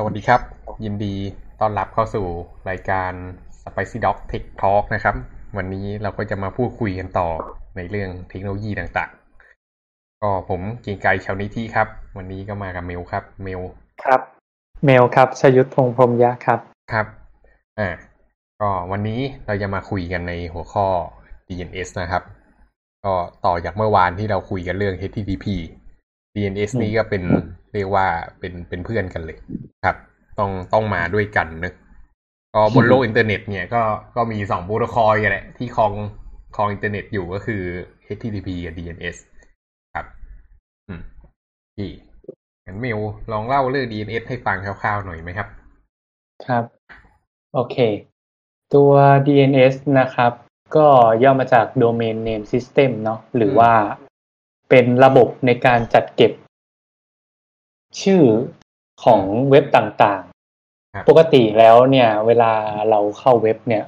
สวัสดีครับ ยินดีต้อนรับเข้าสู่รายการ Spicy Dog Tech Talk นะครับ วันนี้เราก็จะมาพูดคุยกันต่อในเรื่องเทคโนโลยีต่างๆ ก็ผมเกียงไกรชาวนิธิครับ วันนี้ก็มากับเมลครับ เมลครับ เมลครับชยุทธพงษ์พรหมยะครับครับอ่าก็วันนี้เราจะมาคุยกันในหัวข้อ DNS นะครับ ก็ต่อจากเมื่อวานที่เราคุยกันเรื่อง HTTP DNS อืมนี่ก็เป็นเรียกว่าเป็นเป็นเพื่อนกันเลยครับ ต้องต้องมาด้วยกันนะก็บนโลกอินเทอร์เน็ตเนี่ยก็ก็มีสองโปรโตคอลกันแหละที่ครองครองอินเทอร์เน็ตอยู่ก็คือ HTTP กับ DNS ครับ อืมพี่งั้นเมลลองเล่าเรื่อง DNS ให้ฟังคร่าวๆหน่อยไหมครับ ครับ โอเค ตัว DNS นะครับ ก็ย่อมาจาก Domain Name System เนาะหรือว่า เป็นระบบในการจัดเก็บ ชื่อของเว็บต่างครับๆปกติแล้วเนี่ย เวลาเราเข้าเว็บเนี่ย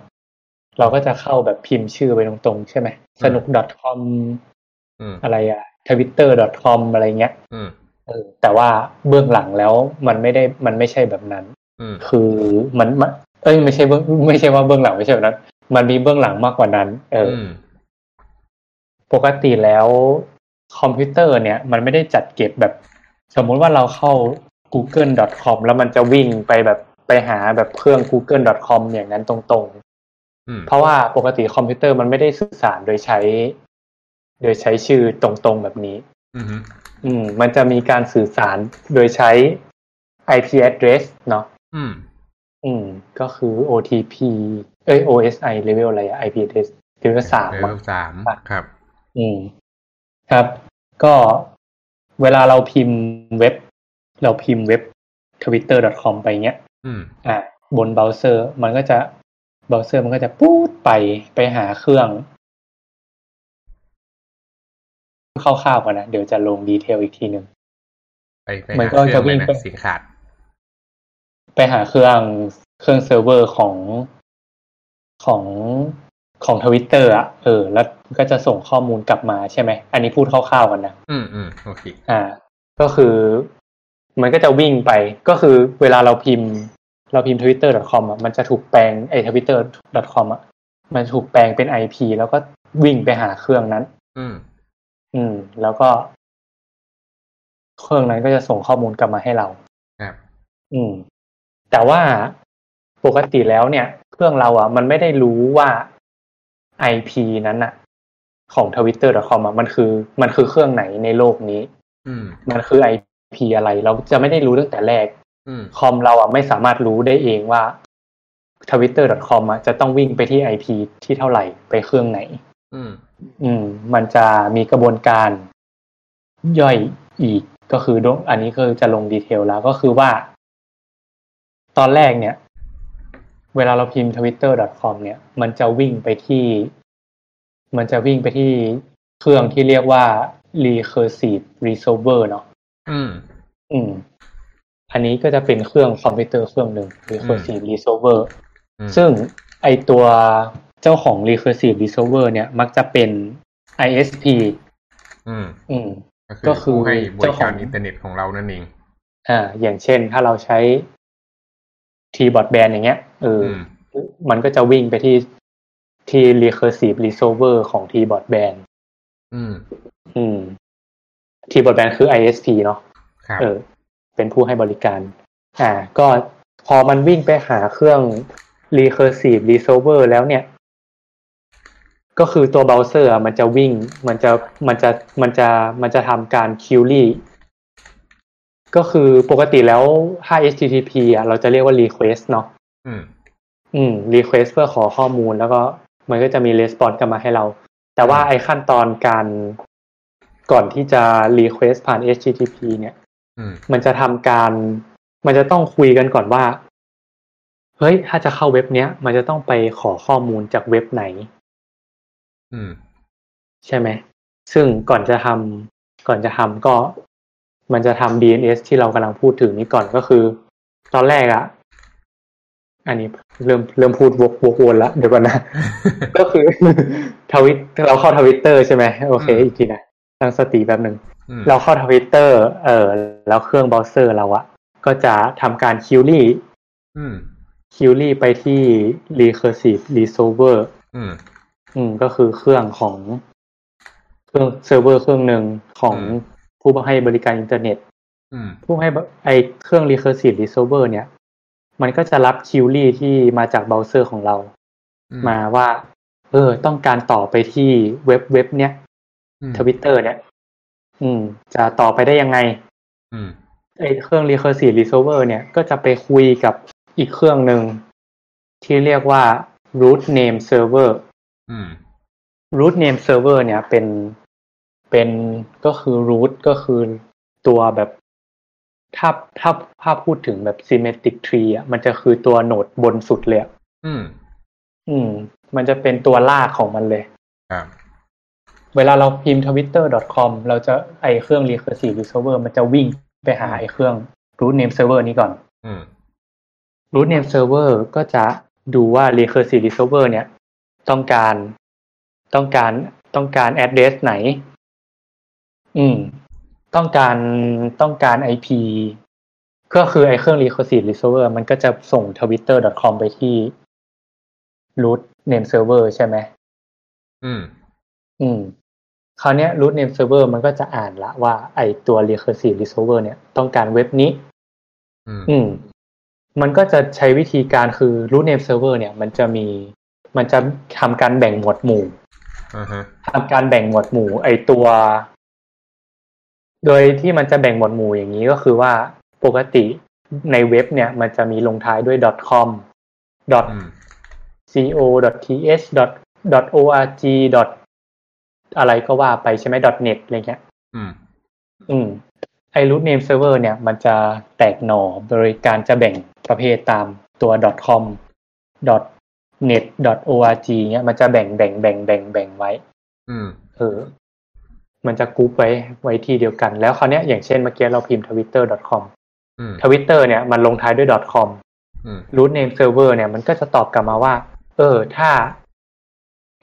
เราก็จะเข้าแบบพิมพ์ชื่อไปตรงๆ ใช่ไหมสนุก .com อืมอะไรอะ twitter.com อะไรเงี้ยอืมเออแต่ว่าเบื้องหลังแล้วมันไม่ได้มันไม่ใช่แบบนั้นอืมคือมันมันเอ้ยไม่ใช่เบื้องไม่ใช่ว่าเบื้องหลังไม่ใช่แบบนั้น มันมีเบื้องหลังมากกว่านั้น เอออือมปกติแล้ว คอมพิวเตอร์เนี่ยมันไม่ได้จัดเก็บแบบ สมมุติว่าเราเข้า google.com แล้วมันจะวิ่งไปแบบไปหาแบบเครื่อง google.com อย่างนั้นตรงอืมๆเพราะว่าปกติคอมพิวเตอร์มันไม่ได้สื่อสารโดยใช้ โดยใช้ชื่อตรงๆแบบนี้อืมอืม มันจะมีการสื่อสารโดยใช้ IP address เนาะอืม อืม ก็คือ OTP เอ้ย OSI level อะไรอะ IP address level สามเลมั้งเวลสามอะครับ อืม ครับ ก็เวลาเราพิมพ์เว็บ เราพิมพ์เว็บ twitter.com ไปเงี้ยอืมอ่า บนเบราว์เซอร์ มันก็จะเบราว์เซอร์มันก็จะปูดไปไปหาเครื่องคร่าวๆก่อนนะ เดี๋ยวจะลงดีเทลอีกทีหนึ่งไปไปมันหาก็เครื่จะองวิ่เลยงนะไปเสียงขาด ไปหาเครื่องเครื่องเซิร์ฟเวอร์ของของ ของทวิตเตอร์อะเออ แล้วก็จะส่งข้อมูลกลับมาใช่ไหม อันนี้พูดคร่าวๆกันนะ อืมอืมโอเค อ่า ก็คือ มันก็จะวิ่งไป ก็คือเวลาเราพิมพ์ เราพิมพ์ twitter.com อะ มันจะถูกแปลงไอ้ twitter.com อะ มันถูกแปลงเป็น IP แล้วก็วิ่งไปหาเครื่องนั้น อืม อืม แล้วก็ เครื่องนั้นก็จะส่งข้อมูลกลับมาให้เรา ครับ อืม แต่ว่าปกติแล้วเนี่ย เครื่องเราอะ มันไม่ได้รู้ว่า IP นั้นอะของ twitter.com อะมันคือมันคือเครื่องไหนในโลกนี้อืมมันคือ IP อะไร เราจะไม่ได้รู้ตั้งแต่แรกอืมคอมเราอะไม่สามารถรู้ได้เองว่า twitter.com อะจะต้องวิ่งไปที่ IP ที่เท่าไหร่ไปเครื่องไหน อืม อืม มันจะมีกระบวนการย่อยอีกก็คือดอันนี้คือจะลงดีเทลแล้วก็คือว่า ตอนแรกเนี่ย เวลาเราพิมพ์ twitter.com เนี่ย มันจะวิ่งไปที่ มันจะวิ่งไปที่เครื่องที่เรียกว่า recursive resolver เนาะอืม อืม อันนี้ก็จะเป็นเครื่องคอมพิวเตอร์เครื่องหนึ่ง recursive resolver อืมซึ่งไอตัวเจ้าของ recursive resolver เนี่ย มักจะเป็น ISP อืม อืม ก็คือก็คือผู้ให้บริเจ้าขกาอรงอินเทอร์เน็ตของเรานั่นเอง อ่า อย่างเช่นถ้าเราใช้ T-Broadband อย่างเงี้ยเอออือมมันก็จะวิ่งไปที่ที่ recursive resolver ของ T-Broadband อืม อืม T-Broadband คือ ISP เนาะครับเออ เป็นผู้ให้บริการ อ่า ก็พอมันวิ่งไปหาเครื่อง recursive resolver แล้วเนี่ย ก็คือตัวเบราว์เซอร์อะมันจะวิ่ง มันจะ มันจะ มันจะ มันจะทำการ query ก็คือปกติแล้วถ้า HTTP อะเราจะเรียกว่า request เนาะอืม อืม request เพื่อขอข้อมูลแล้วก็มันก็จะมี response กลับมาให้เรา แต่ว่าไอ้ขั้นตอนการก่อนที่จะ request ผ่าน HTTP เนี่ยอืมมันจะทำการ มันจะต้องคุยกันก่อนว่า เฮ้ย ถ้าจะเข้าเว็บเนี้ย มันจะต้องไปขอข้อมูลจากเว็บไหน อืม ใช่ไหม ซึ่งก่อนจะทำก่อนจะทำก็ มันจะทำ DNS ที่เรากำลังพูดถึงนี้ก่อนก็คือ ตอนแรกอะอันนี้เริ่มเริ่มพูดวกวกวนละเดี๋ยวก่อนนะ ก็คือทวิตเราเข้าทวิตเตอร์ใช่ไหมโอเคอืมอีกทีนะตั้งสติแป๊บหนึ่งอืมเราเข้าทวิตเตอร์เออแล้วเครื่องเบราว์เซอร์เราอะก็จะทำการ query อืม query ไปที่ recursive resolver อืม อืมก็คือเครื่องของ เครื่องเซิร์ฟเวอร์เครื่องหนึ่งของอืม ผู้ให้บริการอินเทอร์เน็ตอืมผู้ให้บไอเครื่อง recursive resolver เนี่ย มันก็จะรับ query ที่มาจากเบราว์เซอร์ของเราอืมมาว่า เออ ต้องการต่อไปที่เว็บเว็บเนี้ยอืมทวิตเตอร์เนี่ย อืม จะต่อไปได้ยังไงอืมไอเครื่อง recursive resolver เนี่ย ก็จะไปคุยกับอีกเครื่องหนึ่งที่เรียกว่า root name server อืม root name server เนี่ยเป็น เป็นก็คือ root ก็คือตัวแบบถ้าถ้าถ้าพูดถึงแบบ symmetric tree อะมันจะคือตัวโนดบนสุดเลยอะอืม อืม มันจะเป็นตัวลากของมันเลยครับเวลาเราพิมพ์ twitter.com เราจะไอเครื่อง recursive resolver มันจะวิ่งไปหาไอเครื่อง root name server นี้ก่อน อืม root name server ก็จะดูว่า recursive resolver เนี่ย ต้องการต้องการต้องการ address ไหน อืม ต้องการต้องการ IP ก็คือไอเครื่อง recursive resolver มันก็จะส่ง twitter.com ไปที่ root name server ใช่ไหม อืม อืม คราวเนี้ย root name server มันก็จะอ่านละว่า ไอตัว recursive resolver เนี่ยต้องการเว็บนี้ อืมอืมมันก็จะใช้วิธีการคือ root name server เนี่ย มันจะมี มันจะทำการแบ่งหมวดหมู่อ่าฮะทำการแบ่งหมวดหมู่ ไอตัว โดยที่มันจะแบ่งหมวดหมู่อย่างนี้ก็คือว่าปกติในเว็บเนี่ยมันจะมีลงท้ายด้วย .com อืม co th org อะไรก็ว่าไปใช่ไหม net อะไรเงี้ย อืม อืม ไอ root name server เนี่ย มันจะแตกหน่อโดยการจะแบ่งประเภทตามตัว .com .net .org เนี่ยมันจะแบ่งแบ่งแบ่งแบ่งแบ่งไว้ อืม เออ มันจะกรุ๊ปไว้ไว้ที่เดียวกัน แล้วคราวเนี้ยอย่างเช่นเมื่อกี้เราพิมพ์ twitter.com อืม twitter เนี่ยมันลงท้ายด้วย .com อืม root name server เนี่ยมันก็จะตอบกลับมาว่า เออ ถ้า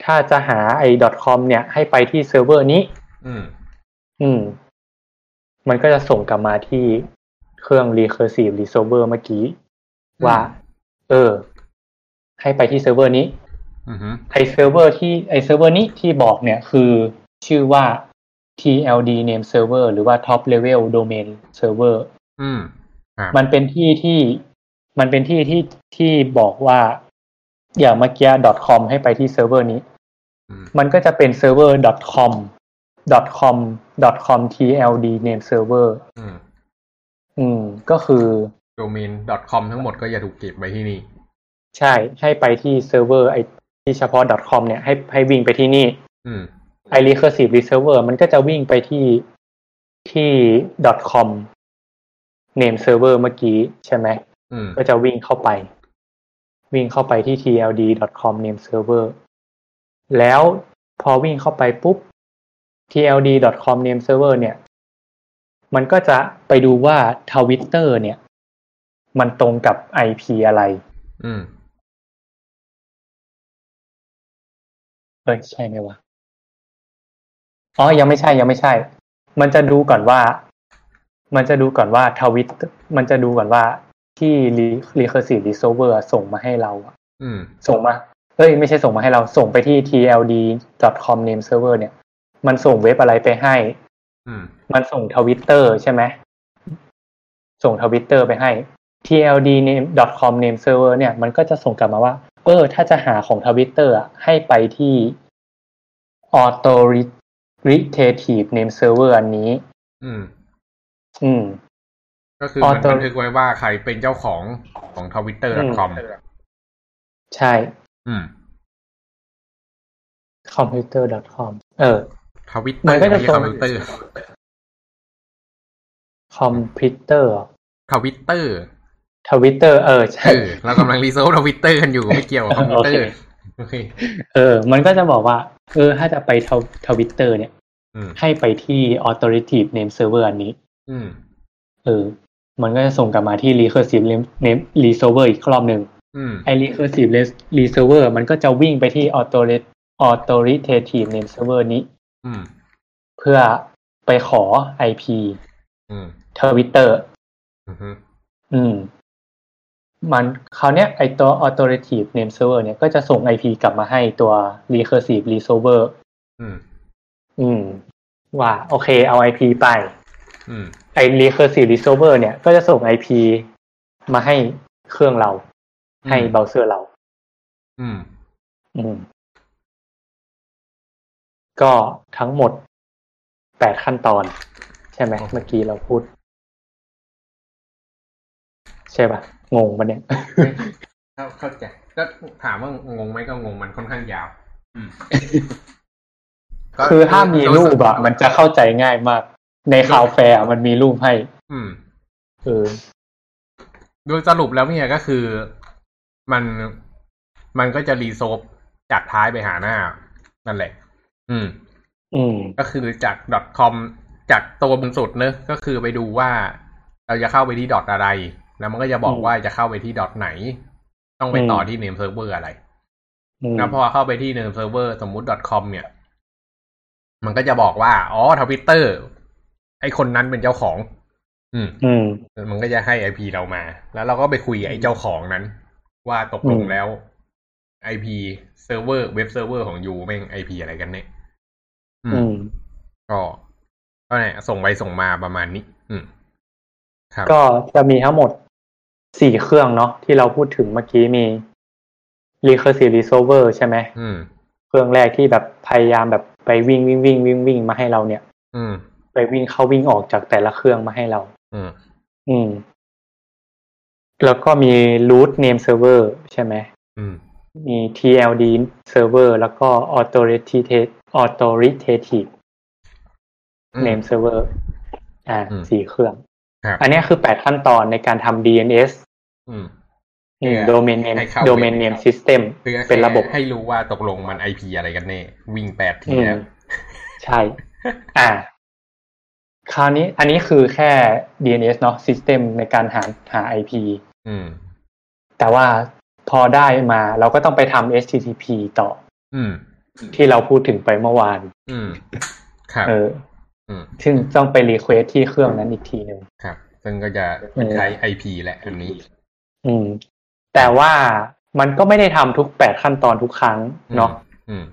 ถ้าจะหาไอ้ .com เนี่ย ให้ไปที่เซิร์ฟเวอร์นี้ อืม อืม มันก็จะส่งกลับมาที่เครื่อง recursive resolver เมื่อกี้ ว่า เออ ให้ไปที่เซิร์ฟเวอร์นี้อืมไอเซิร์ฟเวอร์ที่ไอเซิร์ฟเวอร์นี้ที่บอกเนี่ยคือชื่อว่า TLD name server หรือว่า top level domain server อืมครับมันเป็นที่ที่มันเป็นที่ที่ที่บอกว่าอย่างเมื่อกี้ .com ให้ไปที่เซิร์ฟเวอร์นี้อืมมันก็จะเป็นเซิร์ฟเวอร์ .com .com .com TLD name server อืมอืมก็คือโดเมน .com ทั้งหมดก็จะถูกเก็บไว้ที่นี่ ใช่ให้ไปที่เซิร์ฟเวอร์ไอที่เฉพาะ .com เนี่ยให้ให้วิ่งไปที่นี่ อืม ไอ recursive resolver มันก็จะวิ่งไปที่ที่ .com name server เมื่อกี้ใช่ไหมอืมก็จะวิ่งเข้าไป วิ่งเข้าไปที่ tld.com name server แล้วพอวิ่งเข้าไปปุ๊บ tld.com name server เนี่ย มันก็จะไปดูว่าทวิตเตอร์เนี่ย มันตรงกับ IP อะไร อืมเอ้ยใช่ไหมวะ อ๋อยังไม่ใช่ยังไม่ใช่ มันจะดูก่อนว่า มันจะดูก่อนว่าทวิต มันจะดูก่อนว่าที่ re- recursive resolver อะส่งมาให้เราอะอืม ส่งมาเอ้ยไม่ใช่ส่งมาให้เราส่งไปที่ tld.com name server เนี่ย มันส่งเว็บอะไรไปให้ อืม มันส่งทวิตเตอร์ใช่ไหมส่งทวิตเตอร์ไปให้ tld name com name server เนี่ย มันก็จะส่งกลับมาว่า เออ ถ้าจะหาของทวิตเตอร์ให้ไปที่ authoritative name server อันนี้ อืม อืม ก็คือมัน Author- บันทึกไว้ว่าใครเป็นเจ้าของของ twitter.com ใช่ อืม computer.com เออ ทวิตเตมัอนร์ก็จะไม่ส่ใช่งคอมพิวเตอร์ computer ทวิตเตอร์ ทวิตเตอร์ เออ ใช่เออเรากำลังรีโซลทวิตเตอร์กันอยู่ไม่เกี่ยวกับคอมพิวเตอร์โอ เคเออ มันก็จะบอกว่า เออ ถ้าจะไปทวิตเตอร์เนี่ยอืมให้ไปที่ authoritative name server อันนี้อืมเออ มันก็จะส่งกลับมาที่ recursive name resolver อีกรอบหนึ่งอืมไอ้ recursive resolver มันก็จะวิ่งไปที่ authori- authoritative name server นี้อืมเพื่อไปขอ IP อืม Twitter อืมอืม มันคราวเนี้ยไอตัว authoritative name server เนี่ยก็จะส่ง IP กลับมาให้ตัว recursive resolver อืม อืม ว่า โอเค เอา IP ไป อืม ไอ recursive resolver เนี่ยก็จะส่ง IP มาให้เครื่องเรา ให้เบราว์เซอร์เรา อืม อืม ก็ทั้งหมดแปดขั้นตอน ใช่ไหมเมื่อกี้เราพูด ใช่ปะ งงปะเนี่ยเข้าเข้าใจก็ถามว่างงไหมก็งงมันค่อนข้างยาวอืมก็คือถ้ามีรูปอะโดยมันจะเข้าใจง่ายมาก ใน Cloudflare อะมันมีรูปให้ อืมเออโดยสรุปแล้วเนี่ยก็คือมันมันก็จะ resolve จากท้ายไปหาหน้า นั่นแหละ อืม อืม ก็คือจาก .com จากตัวบนสุดเนอะก็คือไปดูว่าเราจะเข้าไปที่ dot อะไร แล้วมันก็จะบอกอืมว่าจะเข้าไปที่ dot ไหน ต้องไปอืมต่อที่ name server อะไรอืมแล้วพอเข้าไปที่ name server สมมุติ .com เนี่ย มันก็จะบอกว่า อ๋อทวิตเตอร์ไอ้คนนั้นเป็นเจ้าของ อืม อืม มันก็จะให้ IP เรามา แล้วเราก็ไปคุยกับไอ้เจ้าของนั้น ว่าตกลงอืมแล้ว IP เซิร์ฟเวอร์เว็บเซิร์ฟเวอร์ของ you แม่ง IP อะไรกันเนี่ย อือืมมก็ก็เนี่ยส่งไปส่งมาประมาณนี้ อืม ครับ ก็จะมีทั้งหมด สี่เครื่องเนาะที่เราพูดถึงเมื่อกี้มี recursive resolver ใช่ไหมอืมเครื่องแรกที่แบบพยายามแบบไปวิ่งวิ่งวิ่งวิ่งวิ่งมาให้เราเนี่ย อืม ไปวิ่งเข้าวิ่งออกจากแต่ละเครื่องมาให้เรา อืม อืม แล้วก็มี root name server ใช่ไหมอืม มี TLD server แล้วก็ authoritative authoritative อืม name server อ่าอืมสี่เครื่องครับ อันเนี้ยคือแปดขั้นตอนในการทำ DNS อืมอืมเพื่อ domain name ให้เข้า domain เว็บ name system เพื่อเป็นระบบให้รู้ว่าตกลงมันไอพีอะไรกันแน่วิ่งแปดทีอืมแล้วใช่ อ่า คราวนี้อันนี้คือแค่ DNS เนาะ system ในการหาหา IP อืม แต่ว่าพอได้มาเราก็ต้องไปทำ HTTP ต่อ อืม ที่เราพูดถึงไปเมื่อวาน อืม ครับเอออืม ซึ่งต้องไป request ที่เครื่องนั้นอีกทีหนึ่งครับ ซึ่งก็จะใช้ IP แหละอันนี้ อืม แต่ว่ามันก็ไม่ได้ทำทุกแปดขั้นตอนทุกครั้งเนาะอืม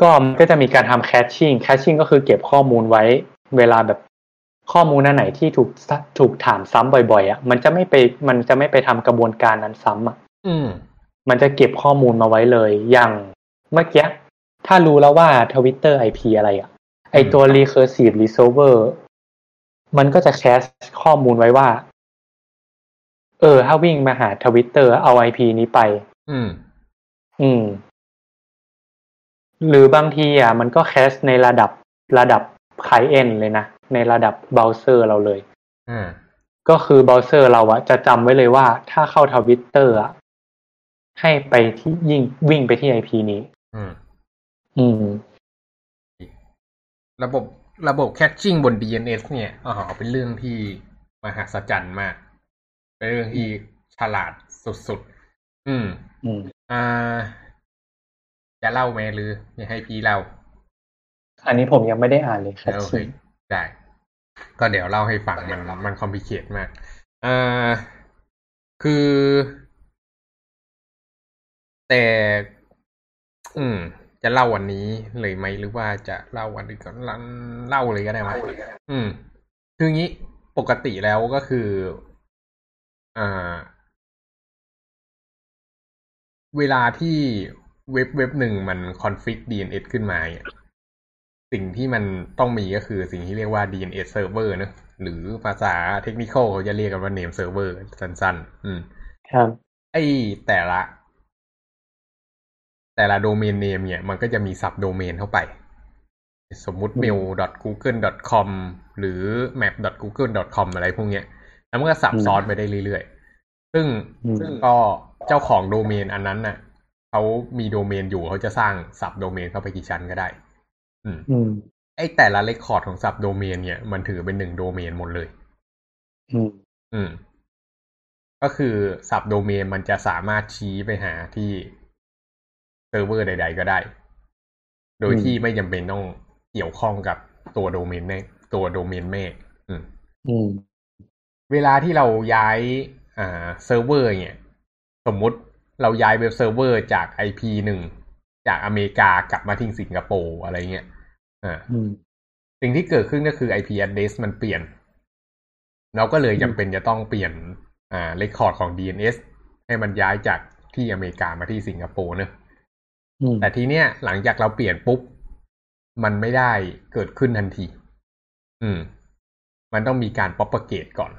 ก็มันก็จะมีการทำ caching caching ก็คือเก็บข้อมูลไว้ เวลาแบบข้อมูลอันไหนที่ถูกถูกถามซ้ำบ่อยๆอะมันจะไม่ไปมันจะไม่ไปทำกระบวนการนั้นซ้ำอะอืมมันจะเก็บข้อมูลมาไว้เลย อย่างเมื่อกี้ถ้ารู้แล้วว่าทวิตเตอร์ไอพีอะไรอะ ไอตัว recursive resolver มันก็จะแคชข้อมูลไว้ว่า เออ ถ้าวิ่งมาหาทวิตเตอร์เอาไอพีนี้ไป อืม อืม หรือบางทีอะ มันก็ cache ในระดับระดับ client เลยนะ ในระดับเบราว์เซอร์เราเลยอ่าก็คือเบราว์เซอร์เราอะจะจำไว้เลยว่าถ้าเข้าทวิตเตอร์อะให้ไปที่ยิ่งวิ่งไปที่ IP นี้ อืม อืม ระบบระบบ caching บน DNS เนี่ยอ๋อเป็นเรื่องที่มหัศจรรย์มาก เป็นเรื่องที่ฉลาดสุดๆ อืม อืม อ่า จะเล่าไหมหรือจะให้พี่เล่า อันนี้ผมยังไม่ได้อ่านเลยครับโอเคได้ ก็เดี๋ยวเล่าให้ฟังมันมันคอมพลิเคทมาก อ่า คือ แต่ อืม จะเล่าวันนี้เลยไหมหรือว่าจะเล่าวันอื่นก่อนเล่าเล่าเลยก็ได้ไหมอืม คืองี้ปกติแล้วก็คือ อ่า เวลาที่เว็บเว็บหนึ่งมันคอนฟิก DNS ขึ้นมาเนี่ยสิ่งที่มันต้องมีก็คือสิ่งที่เรียกว่า DNS server เนอะหรือภาษาเทคนิคเขาจะเรียกกันว่า name server สั้นๆ อืม ครับ ไอแต่ละ แต่ละโดเมนเนมเนี่ยมันก็จะมีซับโดเมนเข้าไป สมมุติ mail.google.com หรือ map.google.com อะไรพวกเนี้ย แล้วมันก็สับซ้อนไปได้เรื่อยๆ ซึ่งอืมซึ่งก็เจ้าของโดเมนอันนั้นน่ะเขามีโดเมนอยู่เขาจะสร้างสับโดเมนเข้าไปกี่ชั้นก็ได้ อืมอืมไอแต่ละเรคคอร์ดของสับโดเมนเนี่ยมันถือเป็นหนึ่งโดเมนหมดเลย อืม อืม ก็คือสับโดเมนมันจะสามารถชี้ไปหาที่เซิร์ฟเวอร์ใด ๆ ก็ได้ โดยอืมที่ไม่จำเป็นต้องเกี่ยวข้องกับตัวโดเมนแม่ตัวโดเมนแม่อืมอืมเวเวลาที่เราย้ายอ่าเซิร์ฟเวอร์เนี่ยสมมุติเราย้ายเว็บเซิร์ฟเวอร์จาก IP หนึ่งจากอเมริกากลับมาที่สิงคโปร์อะไรเงี้ยอ่าอืมสิ่งที่เกิดขึ้นก็คือ IP address มันเปลี่ยน เราก็เลยจำเป็นจะต้องเปลี่ยนอ่า record ของ DNS ให้มันย้ายจากที่อเมริกามาที่สิงคโปร์เนอะอืม แต่ทีเนี้ยหลังจากเราเปลี่ยนปุ๊บ มันไม่ได้เกิดขึ้นทันที อืม มันต้องมีการ propagate ก่อน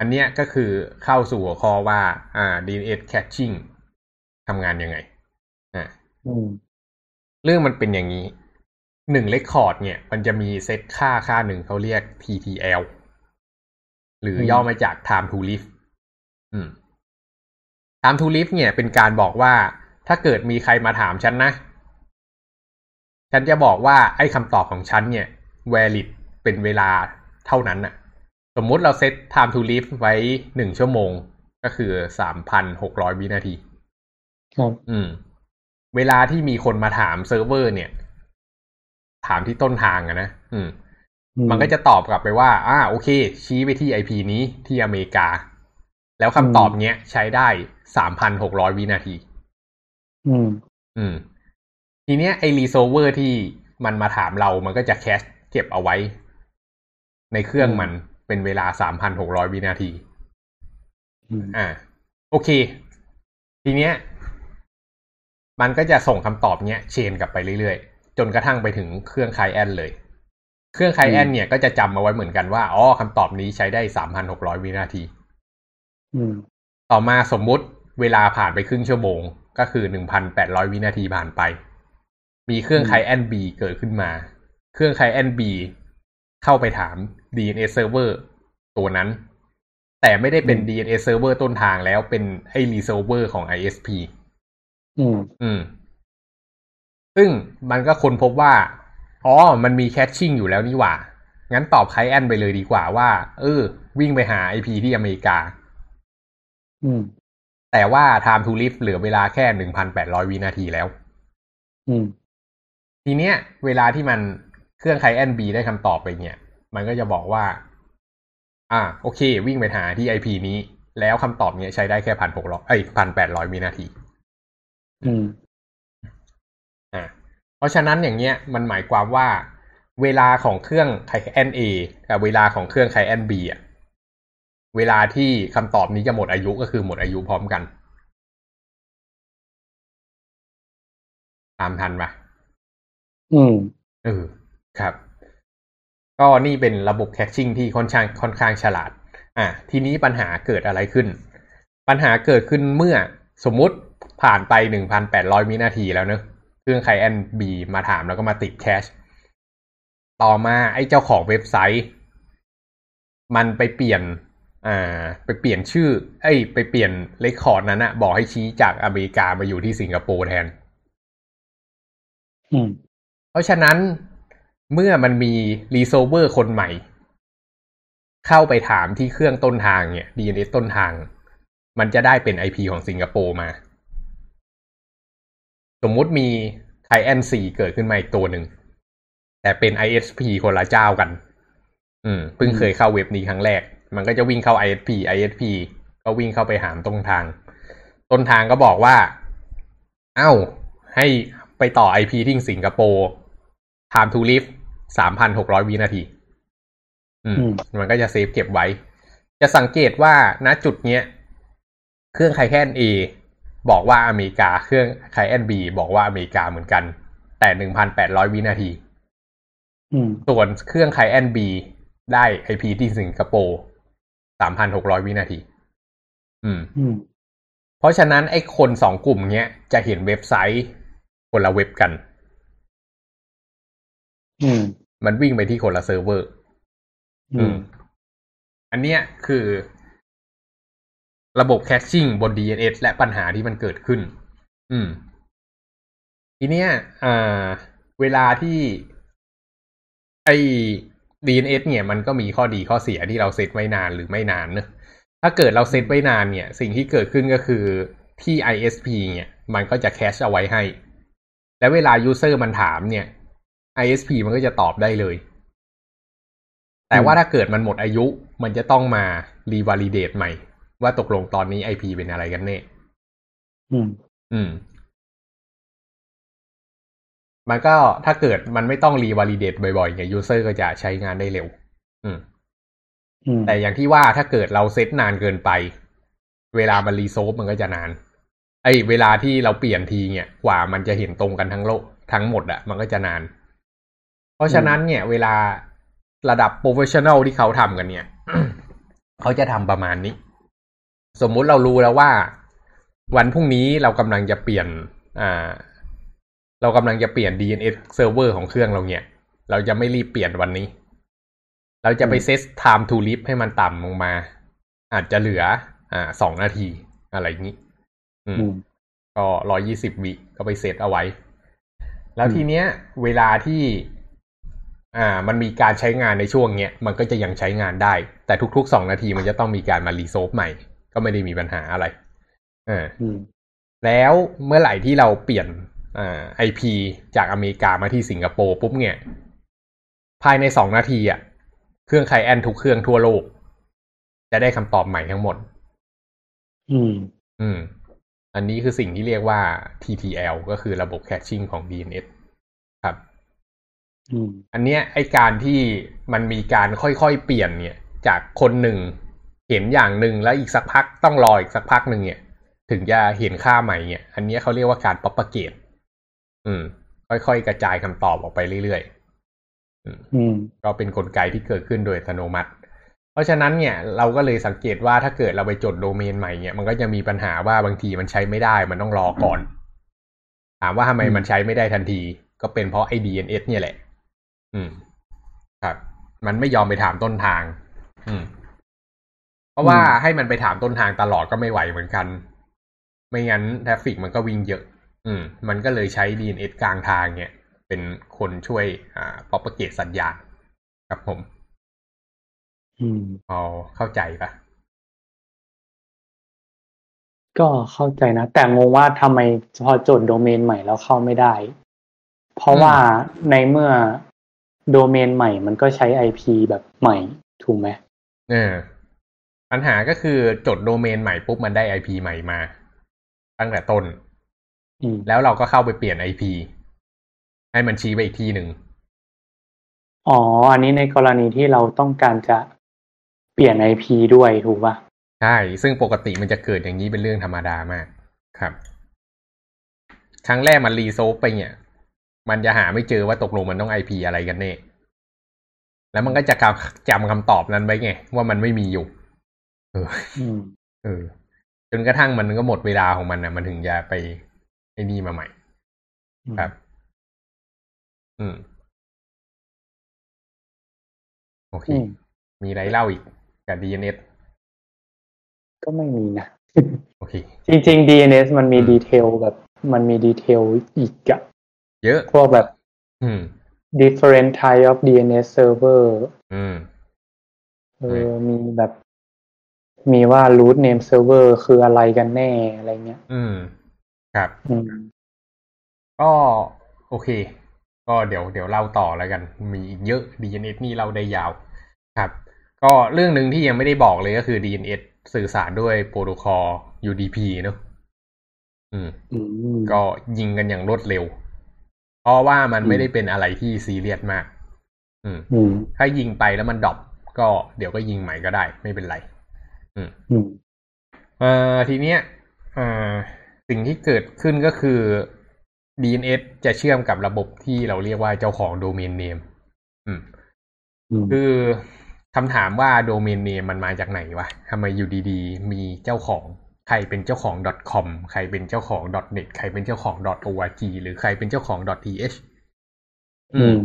อันเนี้ยก็คือเข้าสู่หัวข้อว่า อ่า DNS caching ทำงานยังไงอ่าอืมเรื่องมันเป็นอย่างนี้หนึ่ง record เนี่ย มันจะมีเซตค่าค่าหนึ่งเขาเรียก TTL หรือย่อมาจาก time to live อืม time to live เนี่ยเป็นการบอกว่า ถ้าเกิดมีใครมาถามฉันนะ ฉันจะบอกว่าไอ้คำตอบของฉันเนี่ย valid เป็นเวลาเท่านั้นน่ะสมมุติเรา set time to live ไว้หนึ่งชั่วโมง ก็คือสามพันหกร้อยวินาที ครับ อืม เวลาที่มีคนมาถามเซิร์ฟเวอร์ เนี่ย ถามที่ต้นทางอะนะ อืมอืมมันก็จะตอบกลับไปว่า อ่า โอเค ชี้ไปที่ IP นี้ที่อเมริกา แล้วคำตอบเนี้ยใช้ได้สามพันหกร้อยวินาที อืม อืม ทีเนี้ยไอ้ resolver ที่มันมาถามเรามันก็จะ cache เก็บเอาไว้ ในเครื่องมันเป็นเวลาสามพันหกร้อยวินาทีอืมอ่า โอเค ทีเนี้ย มันก็จะส่งคำตอบเนี้ยเชนกลับไปเรื่อยๆ จนกระทั่งไปถึงเครื่องไคแอนเลย เครื่องไคแอนเนี่ยก็จะจำเอาไว้เหมือนกันว่า อ๋อคำตอบนี้ใช้ได้สามพันหกร้อยวินาทีอืมต่อมาสมมุติเวลาผ่านไปครึ่งชั่วโมง ก็คือหนึ่งพันแปดร้อยวินาทีผ่านไป มีเครื่องไคแอนบีเกิดขึ้นมา เครื่องไคแอนบีเข้าไปถาม DNS server ตัวนั้น แต่ไม่ได้เป็น DNS server ต้นทางแล้วเป็นไอ้ resolver ของ ISP อืม อืม ซึ่งมันก็ค้นพบว่า อ๋อ มันมีแคชชิ่งอยู่แล้วนี่หว่า งั้นตอบไคแอนไปเลยดีกว่าว่า เออ วิ่งไปหา IP ที่อเมริกา อืม แต่ว่า time to live เหลือเวลาแค่หนึ่งพันแปดร้อยวินาทีแล้ว อืม ทีเนี้ย เวลาที่มันเครื่องไคแอนบีได้คำตอบไปเนี่ย มันก็จะบอกว่า อ่า โอเค วิ่งไปหาที่ IP นี้ แล้วคำตอบเนี้ยใช้ได้แค่พันหกร้อยเอ้ยพันแปดร้อยวินาที อืม อ่า เพราะฉะนั้นอย่างเงี้ย มันหมายความว่า เวลาของเครื่องไคแอนเอกับเวลาของเครื่องไคแอนบีอะ เวลาที่คำตอบนี้จะหมดอายุก็คือหมดอายุพร้อมกัน ตามทันปะอืมเออครับ ก็นี่เป็นระบบ caching ที่ค่อนข้างค่อนข้างฉลาด อะทีนี้ปัญหาเกิดอะไรขึ้น ปัญหาเกิดขึ้นเมื่อสมมุติผ่านไปหนึ่งพันแปดร้อยวินาทีแล้วเนอะเครื่อง client B มาถามแล้วก็มาติด cache ต่อมาไอ้เจ้าของเว็บไซต์ มันไปเปลี่ยน อ่าไปเปลี่ยนชื่อเอ้ยไปเปลี่ยน record นั้นอะบอกให้ชี้จากอเมริกามาอยู่ที่สิงคโปร์แทน อืม เพราะฉะนั้นเมื่อมันมี resolver คนใหม่ เข้าไปถามที่เครื่องต้นทางเนี่ย DNS ต้นทาง มันจะได้เป็น IP ของสิงคโปร์มา สมมุติมี Client 4เกิดขึ้นมาอีกตัวหนึ่ง แต่เป็น ISP คนละเจ้ากัน อืมเพิ่งเคยเข้าเว็บนี้ครั้งแรก มันก็จะวิ่งเข้า ISP ISP ก็วิ่งเข้าไปหาต้นทาง ต้นทางก็บอกว่า เอ้า ให้ไปต่อ IP ที่สิงคโปร์ time to live สามพันหกร้อยวินาทีอืมอืม มันก็จะ save เก็บไว้ จะสังเกตว่าณจุดเนี้ย เครื่อง client A บอกว่าอเมริกา เครื่อง client B บอกว่าอเมริกาเหมือนกัน แต่หนึ่งพันแปดร้อยวินาทีอืมส่วนเครื่อง client B ได้ IP ที่สิงคโปร์ สามพันหกร้อยวินาทีอืมอืม เพราะฉะนั้นไอ้คนสองกลุ่มเนี้ยจะเห็นเว็บไซต์คนละเว็บกัน อืม มันวิ่งไปที่คนละเซิร์ฟเวอร์ อืม อันเนี้ยคือระบบ caching บน DNS และปัญหาที่มันเกิดขึ้น อืม ทีเนี้ย อ่า เวลาที่ ไอ้ DNS เนี่ยมันก็มีข้อดีข้อเสียที่เราเซตไว้นานหรือไม่นานเนอะถ้าเกิดเราเซตไว้นานเนี่ย สิ่งที่เกิดขึ้นก็คือที่ ISP เนี่ย มันก็จะแคชเอาไว้ให้ และเวลา user มันถามเนี่ย ISP มันก็จะตอบได้เลย แต่ว่าถ้าเกิดมันหมดอายุ มันจะต้องมารีวอลิเดตใหม่ ว่าตกลงตอนนี้ IP เป็นอะไรกันแน่อืม อืม มันก็ถ้าเกิดมันไม่ต้อง revalidate บ่อยๆเนี่ย user ก็จะใช้งานได้เร็วอืมอืมแต่อย่างที่ว่าถ้าเกิดเราเซตนานเกินไป เวลามัน resolve มันก็จะนาน ไอ้เวลาที่เราเปลี่ยนทีเนี่ยกว่ามันจะเห็นตรงกันทั้งโลกทั้งหมดอะมันก็จะนาน เพราะฉะนั้นเนี่ย เวลาระดับ professional ที่เขาทำกันเนี่ยเขาจะทำประมาณนี้ สมมุติเรารู้แล้วว่า วันพรุ่งนี้เรากำลังจะเปลี่ยน อ่า เรากำลังจะเปลี่ยน DNS server ของเครื่องเราเนี่ย เราจะไม่รีบเปลี่ยนวันนี้ เราจะไปเซต time to live ให้มันต่ำลงมา อาจจะเหลือ อ่าสองนาทีอะไรอย่างนี้ อืมอืมก็ร้อยี่สิบวิก็ไปเซตเอาไว้ แล้วอืมทีเนี้ย เวลาที่ อ่า มันมีการใช้งานในช่วงเนี้ย มันก็จะยังใช้งานได้ แต่ทุกๆสองนาทีมันจะต้องมีการมารีโซฟใหม่ ก็ไม่ได้มีปัญหาอะไรอ่าอืมแล้วเมื่อไหร่ที่เราเปลี่ยน อ่า IP จากอเมริกามาที่สิงคโปร์ปุ๊บเนี่ย ภายในสองนาทีอะ เครื่องไคลแอนทุกเครื่องทั่วโลก จะได้คำตอบใหม่ทั้งหมด อืม อืม อันนี้คือสิ่งที่เรียกว่า TTL ก็คือระบบแคชชิ่งของ DNS ครับอืมอันเนี้ยไอการที่มันมีการค่อยๆเปลี่ยนเนี่ย จากคนหนึ่งเห็นอย่างหนึ่งแล้วอีกสักพักต้องรออีกสักพักหนึ่งเนี่ย ถึงจะเห็นค่าใหม่เนี่ย อันเนี้ยเขาเรียกว่าการ propagate อืม ค่อยๆกระจายคำตอบออกไปเรื่อยๆอืมอืมก็เป็นนกลไกที่เกิดขึ้นโดยอัตโนมัติ เพราะฉะนั้นเนี่ย เราก็เลยสังเกตว่าถ้าเกิดเราไปจดโดเมนใหม่เนี่ยมันก็จะมีปัญหาว่าบางทีมันใช้ไม่ได้ มันต้องรอก่อน ถามว่าทำไมอืมมันใช้ไม่ได้ทันที ก็เป็นเพราะไอ้ DNS เนี่ยแหละ อืม ครับ มันไม่ยอมไปถามต้นทาง อืมเพราะว่าให้มันไปถามต้นทางตลอดก็ไม่ไหวเหมือนกัน ไม่งั้นทราฟฟิกมันก็วิ่งเยอะ อืม มันก็เลยใช้ DNS กลางทางเนี่ย เป็นคนช่วยอ่า propagate สัญญาณครับผม อืมพอเข้าใจปะก็เข้าใจนะ แต่งงว่าทำไมพอจดโดเมนใหม่แล้วเข้าไม่ได้ เพราะว่าในเมื่อโดเมนใหม่มันก็ใช้ IP แบบใหม่ ถูกไหมเออปัญหาก็คือจดโดเมนใหม่ปุ๊บมันได้ IP ใหม่มา ตั้งแต่ต้นอืม แล้วเราก็เข้าไปเปลี่ยน IP ให้มันชี้ไปอีกที่หนึ่งอ๋อ อันนี้ในกรณีที่เราต้องการจะเปลี่ยน IP ด้วยถูกป่ะใช่ ซึ่งปกติมันจะเกิดอย่างนี้เป็นเรื่องธรรมดามากครับ ครั้งแรกมันรีโซฟไปเนี่ย มันจะหาไม่เจอว่าตกลงมันต้อง IP อะไรกันแน่แล้วมันก็จะจำคำตอบนั้นไว้ไง ว่ามันไม่มีอยู่ เอออืมเออ จนกระทั่งมันก็หมดเวลาของมันนะมันถึงจะไป ไอ้นี่มาใหม่ครับ อืม โอเค อืม มีอะไรเล่าอีกกับ DNS ก็ไม่มีนะ โอเค จริงๆ DNS มันมีอืม ดีเทลแบบ มันมีดีเทลอีกอะเยอะ พวกแบบ อืม different type of DNS server อืม เออ มีแบบ มีว่า root name server คืออะไรกันแน่อะไรเงี้ย อืม ครับอืมก็โอเค ก็เดี๋ยวเดี๋ยวเล่าต่อแล้วกัน มีอีกเยอะ DNS นี่เล่าได้ยาวครับ ก็เรื่องหนึ่งที่ยังไม่ได้บอกเลยก็คือ DNS สื่อสารด้วยโปรโตคอล UDP เนอะอืมอืมก็ยิงกันอย่างรวดเร็ว เพราะว่ามันอืมไม่ได้เป็นอะไรที่ซีเรียสมากอืมอืม ถ้ายิงไปแล้วมันดรอปก็เดี๋ยวก็ยิงใหม่ก็ได้ ไม่เป็นไร อืมอืมเอ่อทีเนี้ยเอ่อ สิ่งที่เกิดขึ้นก็คือ DNS จะเชื่อมกับระบบที่เราเรียกว่าเจ้าของโดเมนเนมอืมอืมคือคำถามว่าโดเมนเนมมันมาจากไหนวะทำไมอยู่ดีๆ มีเจ้าของใครเป็นเจ้าของ .com ใครเป็นเจ้าของ .net ใครเป็นเจ้าของ .org หรือใครเป็นเจ้าของ .th อืม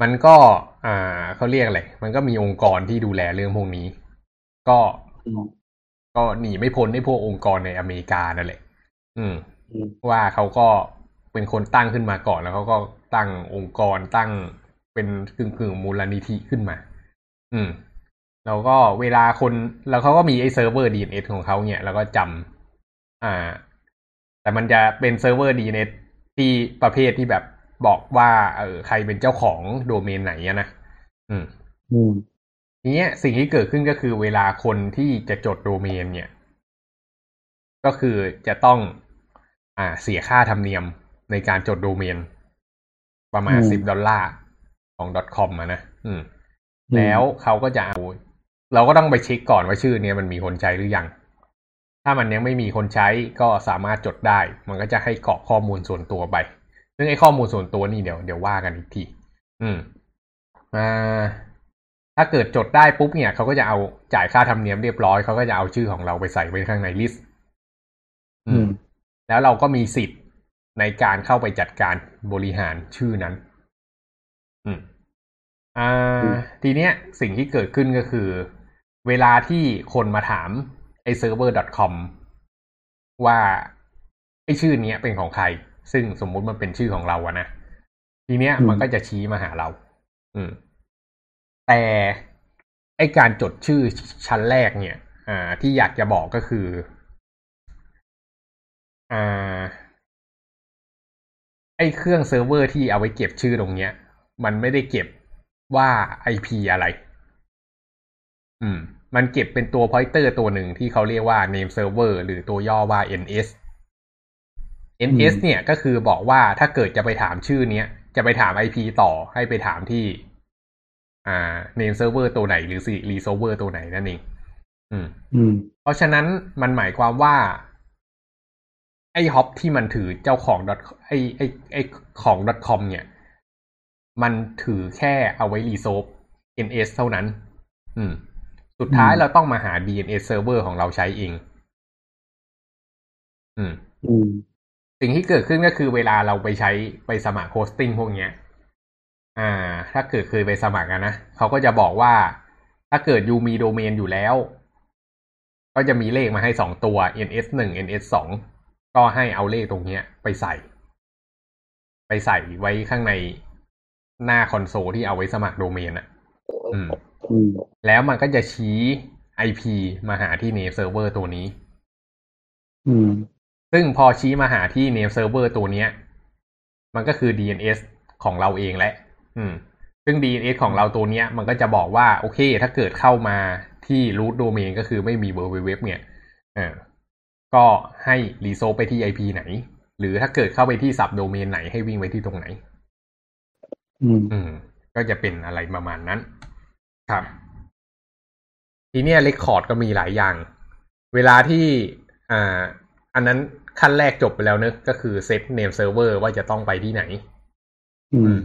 มันก็ อ่าเขาเรียกอะไร มันก็มีองค์กรที่ดูแลเรื่องพวกนี้ ก็อืม ก็หนีไม่พ้นในพวกองค์กรในอเมริกานั่นแหละ อืม ว่าเขาก็เป็นคนตั้งขึ้นมาก่อนแล้วเขาก็ตั้งองค์กรตั้งเป็นกึ่งกึ่งมูลนิธิขึ้นมา อืม แล้วก็เวลาคนแล้วเขาก็มีไอ้เซิร์ฟเวอร์ DNS ของเขาเนี่ย แล้วก็จำอ่า แต่มันจะเป็นเซิร์ฟเวอร์ DNS ที่ประเภทที่แบบบอกว่า เออใครเป็นเจ้าของโดเมนไหนอะนะอืมอืม ทีเนี้ยสิ่งที่เกิดขึ้นก็คือเวลาคนที่จะจดโดเมนเนี่ย ก็คือจะต้องอ่าเสียค่าธรรมเนียมในการจดโดเมน ประมาณอืมสิบดอลลาร์ของ .com อะนะอืม แล้วเขาก็จะเอา เราก็ต้องไปเช็คก่อนว่าชื่อเนี้ยมันมีคนใช้หรือยัง ถ้ามันยังไม่มีคนใช้ก็สามารถจดได้ มันก็จะให้กรอกข้อมูลส่วนตัวไป ซึ่งไอ้ข้อมูลส่วนตัวนี่เดี๋ยวเดี๋ยวว่ากันอีกที อืม อ่า ถ้าเกิดจดได้ปุ๊บเนี่ยเขาก็จะเอาจ่ายค่าธรรมเนียมเรียบร้อยเขาก็จะเอาชื่อของเราไปใส่ไว้ข้างในลิสต์อืมแล้วเราก็มีสิทธิ์ในการเข้าไปจัดการบริหารชื่อนั้น อืมอ่า ทีเนี้ยสิ่งที่เกิดขึ้นก็คือ เวลาที่คนมาถามไอ้ server.com ว่าไอ้ชื่อเนี้ยเป็นของใคร ซึ่งสมมุติมันเป็นชื่อของเราอะนะ ทีเนี้ยอืมมันก็จะชี้มาหาเรา อืม แต่ไอการจดชื่อชั้นแรกเนี่ย อ่า ที่อยากจะบอกก็คือ อ่า ไอเครื่องเซิร์ฟเวอร์ที่เอาไว้เก็บชื่อตรงเนี้ย มันไม่ได้เก็บว่า IP อะไร อืม มันเก็บเป็นตัว pointer ตัวหนึ่งที่เขาเรียกว่า name server หรือตัวย่อว่า ns ns เนี่ยก็คือบอกว่าถ้าเกิดจะไปถามชื่อเนี้ย จะไปถาม IP ต่อให้ไปถามที่ อ่า name server ตัวไหนหรือ resolver ตัวไหนนั่นเองอืม อืม เพราะฉะนั้นมันหมายความว่า ไอ้ฮอปที่มันถือเจ้าของ dot ไอ้ไอ้ไอ้ของ .com เนี่ย มันถือแค่เอาไว้ resolve NS เท่านั้น อืม สุดท้ายอืมเราต้องมาหา DNS server ของเราใช้เอง อืม อืม สิ่งที่เกิดขึ้นก็คือเวลาเราไปใช้ไปสมัคร hosting พวกเนี้ย อ่า ถ้าเกิดเคยไปสมัครอะนะเขาก็จะบอกว่า ถ้าเกิด you มีโดเมนอยู่แล้ว ก็จะมีเลขมาให้สองตัว ns หนึ่ง ns สองก็ให้เอาเลขตรงเนี้ย ไปใส่ ไปใส่ไว้ข้างในหน้าคอนโซลที่เอาไว้สมัครโดเมนอะอืมอืมแล้วมันก็จะชี้ IP มาหาที่ name server ตัวนี้ อืม ซึ่งพอชี้มาหาที่ name server ตัวเนี้ย มันก็คือ DNS ของเราเองแหละ อืม ซึ่ง DNS ของเราตัวเนี้ย มันก็จะบอกว่า โอเค ถ้าเกิดเข้ามาที่ root domain ก็คือไม่มี www เนี่ยเออก็ให้ resolve ไปที่ IP ไหน หรือถ้าเกิดเข้าไปที่ sub domain ไหนให้วิ่งไปที่ตรงไหนอืมอืม ก็จะเป็นอะไรประมาณนั้น ครับ ทีเนี้ย record ก็มีหลายอย่าง เวลาที่ อ่า อันนั้นขั้นแรกจบไปแล้วเนอะก็คือ set name server ว่าจะต้องไปที่ไหน อืม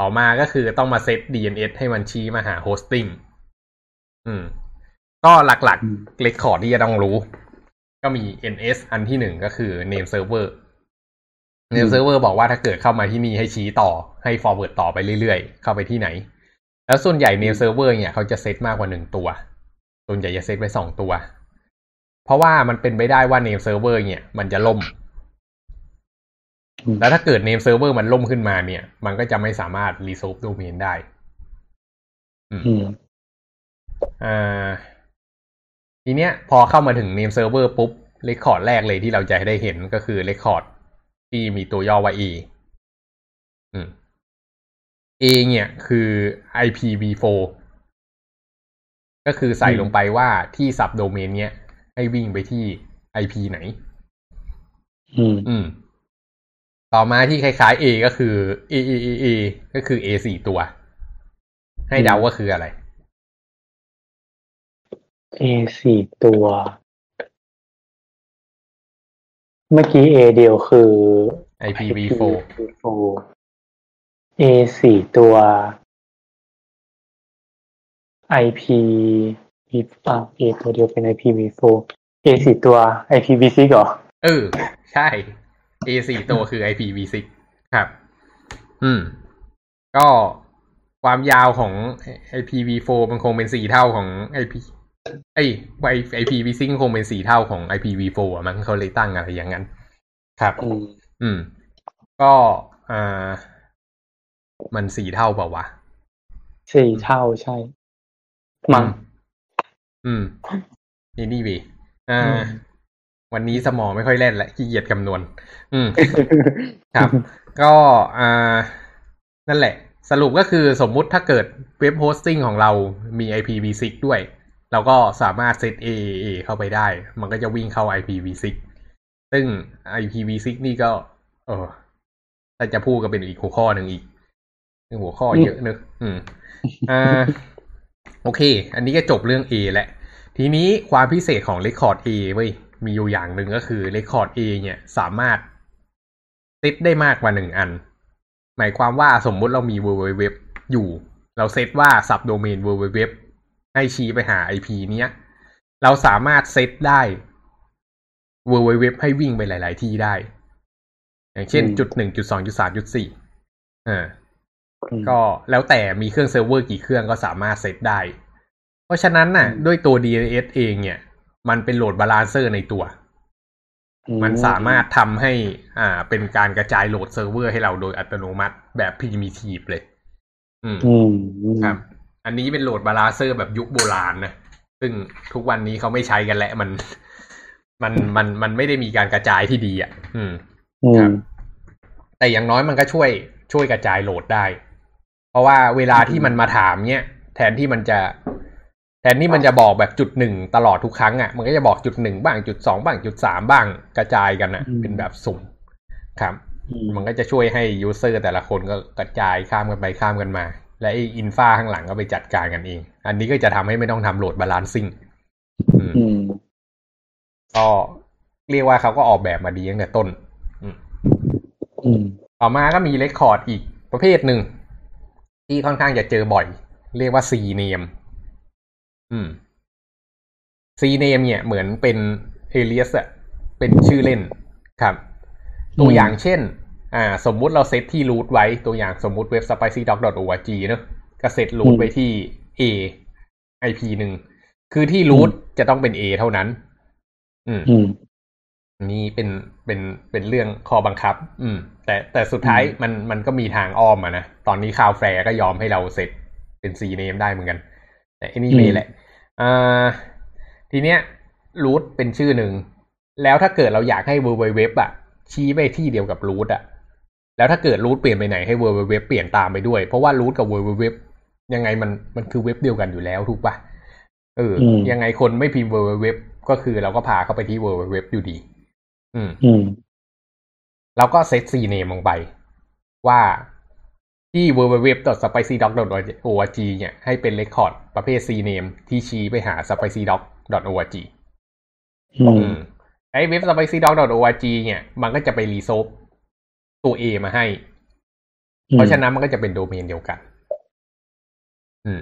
ต่อมาก็คือต้องมาเซต DNS ให้มันชี้มาหา hostingอืม ก็หลักอืมๆเรคคอร์ดที่จะต้องรู้ ก็มี NS อันที่หนึ่งก็คือ name server name server บอกว่าถ้าเกิดเข้ามาที่นี่ให้ชี้ต่อให้ forward ต่อไปเรื่อยๆ เข้าไปที่ไหน แล้วส่วนใหญ่ name server เนี่ยเขาจะเซตมากกว่าหนึ่งตัว ส่วนใหญ่จะเซตไว้สองตัว เพราะว่ามันเป็นไปได้ว่า name server เนี่ย มันจะล่มอืม แล้วถ้าเกิด name server มันล่มขึ้นมาเนี่ย มันก็จะไม่สามารถ resolve domain ได้อืมอืมอ่าทีเนี้ย พอเข้ามาถึง name server ปุ๊บเรคคอร์ดแรกเลยที่เราจะได้เห็นก็คือเรคคอร์ดที่มีตัวย่อว่า A อืม A เนี่ยคือ IPv4 ก็คือใส่อืมลงไปว่าที่ sub domain เนี้ยให้วิ่งไปที่ IP ไหน อืม อืม ต่อมาที่คล้ายๆ A ก็คือ A A A A ก็คือ A สี่ตัว ให้เดาว่าคืออะไร A สี่ตัว เมื่อกี้ A เดียวคือ IPv4 IPv4 A สี่ตัว IP อ่า A ตัวเดียวเป็น IPv4 A สี่ตัว IPv6 เหรอ เออ ใช่ A สี่ตัวคือ IPv6 ครับ อืม ก็ความยาวของ IPv4 มันคงเป็นสี่เท่าของ IP ไอ้ IPv6 คงเป็นสี่เท่าของ IPv4 อะมั้งเขาเลยตั้งอะไรอย่างนั้น ครับอืมอืม ก็อ่ามันสี่เท่าเปล่าวะสี่เท่าใช่ มั้งอืม นี่นี่วีอ่าอืม วันนี้สมองไม่ค่อยเล่นและขี้เกียจคำนวณ อืม ครับ ก็อ่านั่นแหละ สรุปก็คือสมมุติถ้าเกิดเว็บโฮสติ้งของเรามี IPv6 ด้วย เราก็สามารถเซต AAA เข้าไปได้ มันก็จะวิ่งเข้า IPv6 ซึ่ง IPv6 นี่ก็ เออถ้าจะพูดก็เป็นอีกหัวข้อหนึ่งอีกหัวข้อเยอะนึกอืม อ่า โอเค อันนี้ก็จบเรื่อง A แล้วทีนี้ความพิเศษของ Record A เว้ยมีอยู่อย่างหนึ่งก็คือ Record A เนี่ยสามารถเซตได้มากกว่าหนึ่งอัน หมายความว่าสมมุติเรามี www อยู่ เราเซตว่าสับโดเมน www ให้ชี้ไปหา IP เนี้ย เราสามารถเซตได้ www ให้วิ่งไปหลาย ๆ ที่ได้ อย่างเช่นจุดหนึ่งจุดสองจุดสามจุดสี่อ่าก็แล้วแต่มีเครื่องเซิร์ฟเวอร์กี่เครื่องก็สามารถเซตได้ เพราะฉะนั้นน่ะ ด้วยตัว DNS เองเนี่ย มันเป็น load balancer ในตัว มันสามารถทำให้อ่าเป็นการกระจาย load server ให้เราโดยอัตโนมัติแบบ primitive เลย อืมครับ อันนี้เป็น load balancer แบบยุคโบราณนะ ซึ่งทุกวันนี้เขาไม่ใช้กันแล้วมัน มันมันมันไม่ได้มีการกระจายที่ดีอะ อืมครับแต่อย่างน้อยมันก็ช่วยช่วยกระจาย load ได้ เพราะว่าเวลาที่มันมาถามเนี้ยแทนที่มันจะ แทนที่มันจะบอกแบบจุดหนึ่งตลอดทุกครั้งอะ มันก็จะบอกจุดหนึ่งบ้างจุดสองบ้างจุดสามบ้างกระจายกันอะ เป็นแบบสุ่มครับ มันก็จะช่วยให้ user แต่ละคนก็กระจายข้ามกันไปข้ามกันมา และไอ infra ข้างหลังก็ไปจัดการกันเอง อันนี้ก็จะทำให้ไม่ต้องทำ load balancing ก็เรียกว่าเขาก็ออกแบบมาดีตั้งแต่ต้นต่อมาก็มี record อีกประเภทหนึ่งที่ค่อนข้างจะเจอบ่อย เรียกว่า CNAME อืม CNAME เนี่ยเหมือนเป็น alias อะเป็นชื่อเล่นครับ ตัวอย่างเช่น อ่า สมมุติเราเซตที่ root ไว้ตัวอย่างสมมุติเว็บ spicydoc.org เนอะก็ set root ไว้ที่ A IP หนึ่ง คือที่ root จะต้องเป็น A เท่านั้น อืมนี่เป็นเป็นเป็นเรื่องข้อบังคับ อืม แต่แต่สุดท้ายมันมันก็มีทางอ้อมอะนะ ตอนนี้ Cloudflare ก็ยอมให้เราเสร็จเป็น CNAME ได้เหมือนกัน แต่อันนี้ไม่แหละ อ่าทีเนี้ย root เป็นชื่อหนึ่ง แล้วถ้าเกิดเราอยากให้ World Web อะชี้ไปที่เดียวกับ root อะแล้วถ้าเกิด root เปลี่ยนไปไหนให้ World Web เปลี่ยนตามไปด้วย เพราะว่า root กับ World Web ยังไงมันมันคือเว็บเดียวกันอยู่แล้วถูกปะเออ ยังไงคนไม่พิมพ์ World Web ก็คือเราก็พาเข้าไปที่ World Web อยู่ดี อืม อืม แล้วก็ set CNAME ลงไป ว่า ที่ www.spicydoc.org เนี่ยให้เป็น record ประเภท CNAME ที่ชี้ไปหา spicydoc.org อืมไอ้เว็บ spicydoc.org เนี่ย มันก็จะไปรีโซฟตัว A มาให้ เพราะฉะนั้นมันก็จะเป็นโดเมนเดียวกัน อืม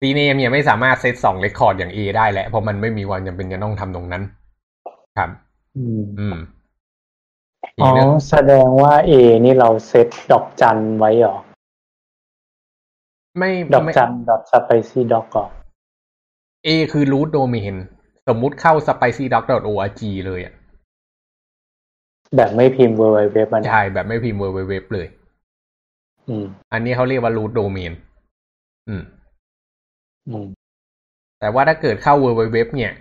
cname เนี่ยไม่สามารถเซตสองเรคคอร์ดอย่าง A ได้แล้วเพราะมันไม่มีวันจำเป็นจะต้องทำตรงนั้น ครับ อืม อืมอ๋อแสดงว่าเอนี่เราเซตดอกจันไว้หรอ ไม่ดอกจันดอกสไปซี่ดอกก่อนเอคือรูทโดเมนสมมุติเข้า spicydoc.org เลยอะ แบบไม่พิมพ์ www มันใช่แบบไม่พิมพ์ www เลย อืม อันนี้เขาเรียกว่า root domain อืม อืม แต่ว่าถ้าเกิดเข้า www เนี่ย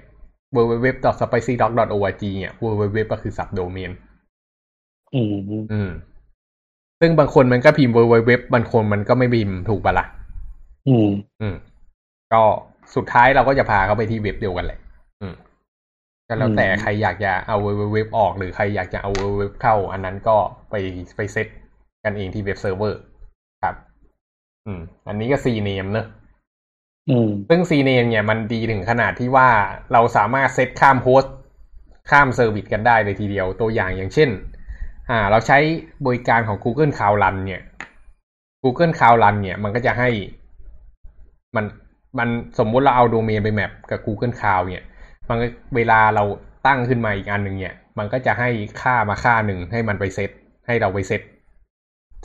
www.spicydoc.org เนี่ย www ก็คือ subdomain อืม อืมซึ่งบางคนมันก็พิมพ์ www บางคนมันก็ไม่พิมพ์ถูกปะละ่ะอืม อืม ก็สุดท้ายเราก็จะพาเขาไปที่เว็บเดียวกันแหละ อืมก็แล้วแต่ใครอยากจะเอา www ออกหรือใครอยากจะเอา www เข้า อันนั้นก็ไปไปเซตกันเองที่ web server ครับ อืม อันนี้ก็ CNAME เนอะซึ่ง CNAME เนี่ยมันดีถึงขนาดที่ว่าเราสามารถเซตข้าม host ข้าม service กันได้เลยทีเดียว ตัวอย่างอย่างเช่น อ่าเราใช้บริการของ Google Cloud Run เนี่ย Google Cloud Run เนี่ยมันก็จะให้มันมันสมมุติเราเอาโดเมนไปแมปกับ Google Cloud เนี่ยมันเวลาเราตั้งขึ้นมาอีกอันหนึ่งเนี่ย มันก็จะให้ค่ามาค่าหนึ่งให้มันไปเซตให้เราไปเซต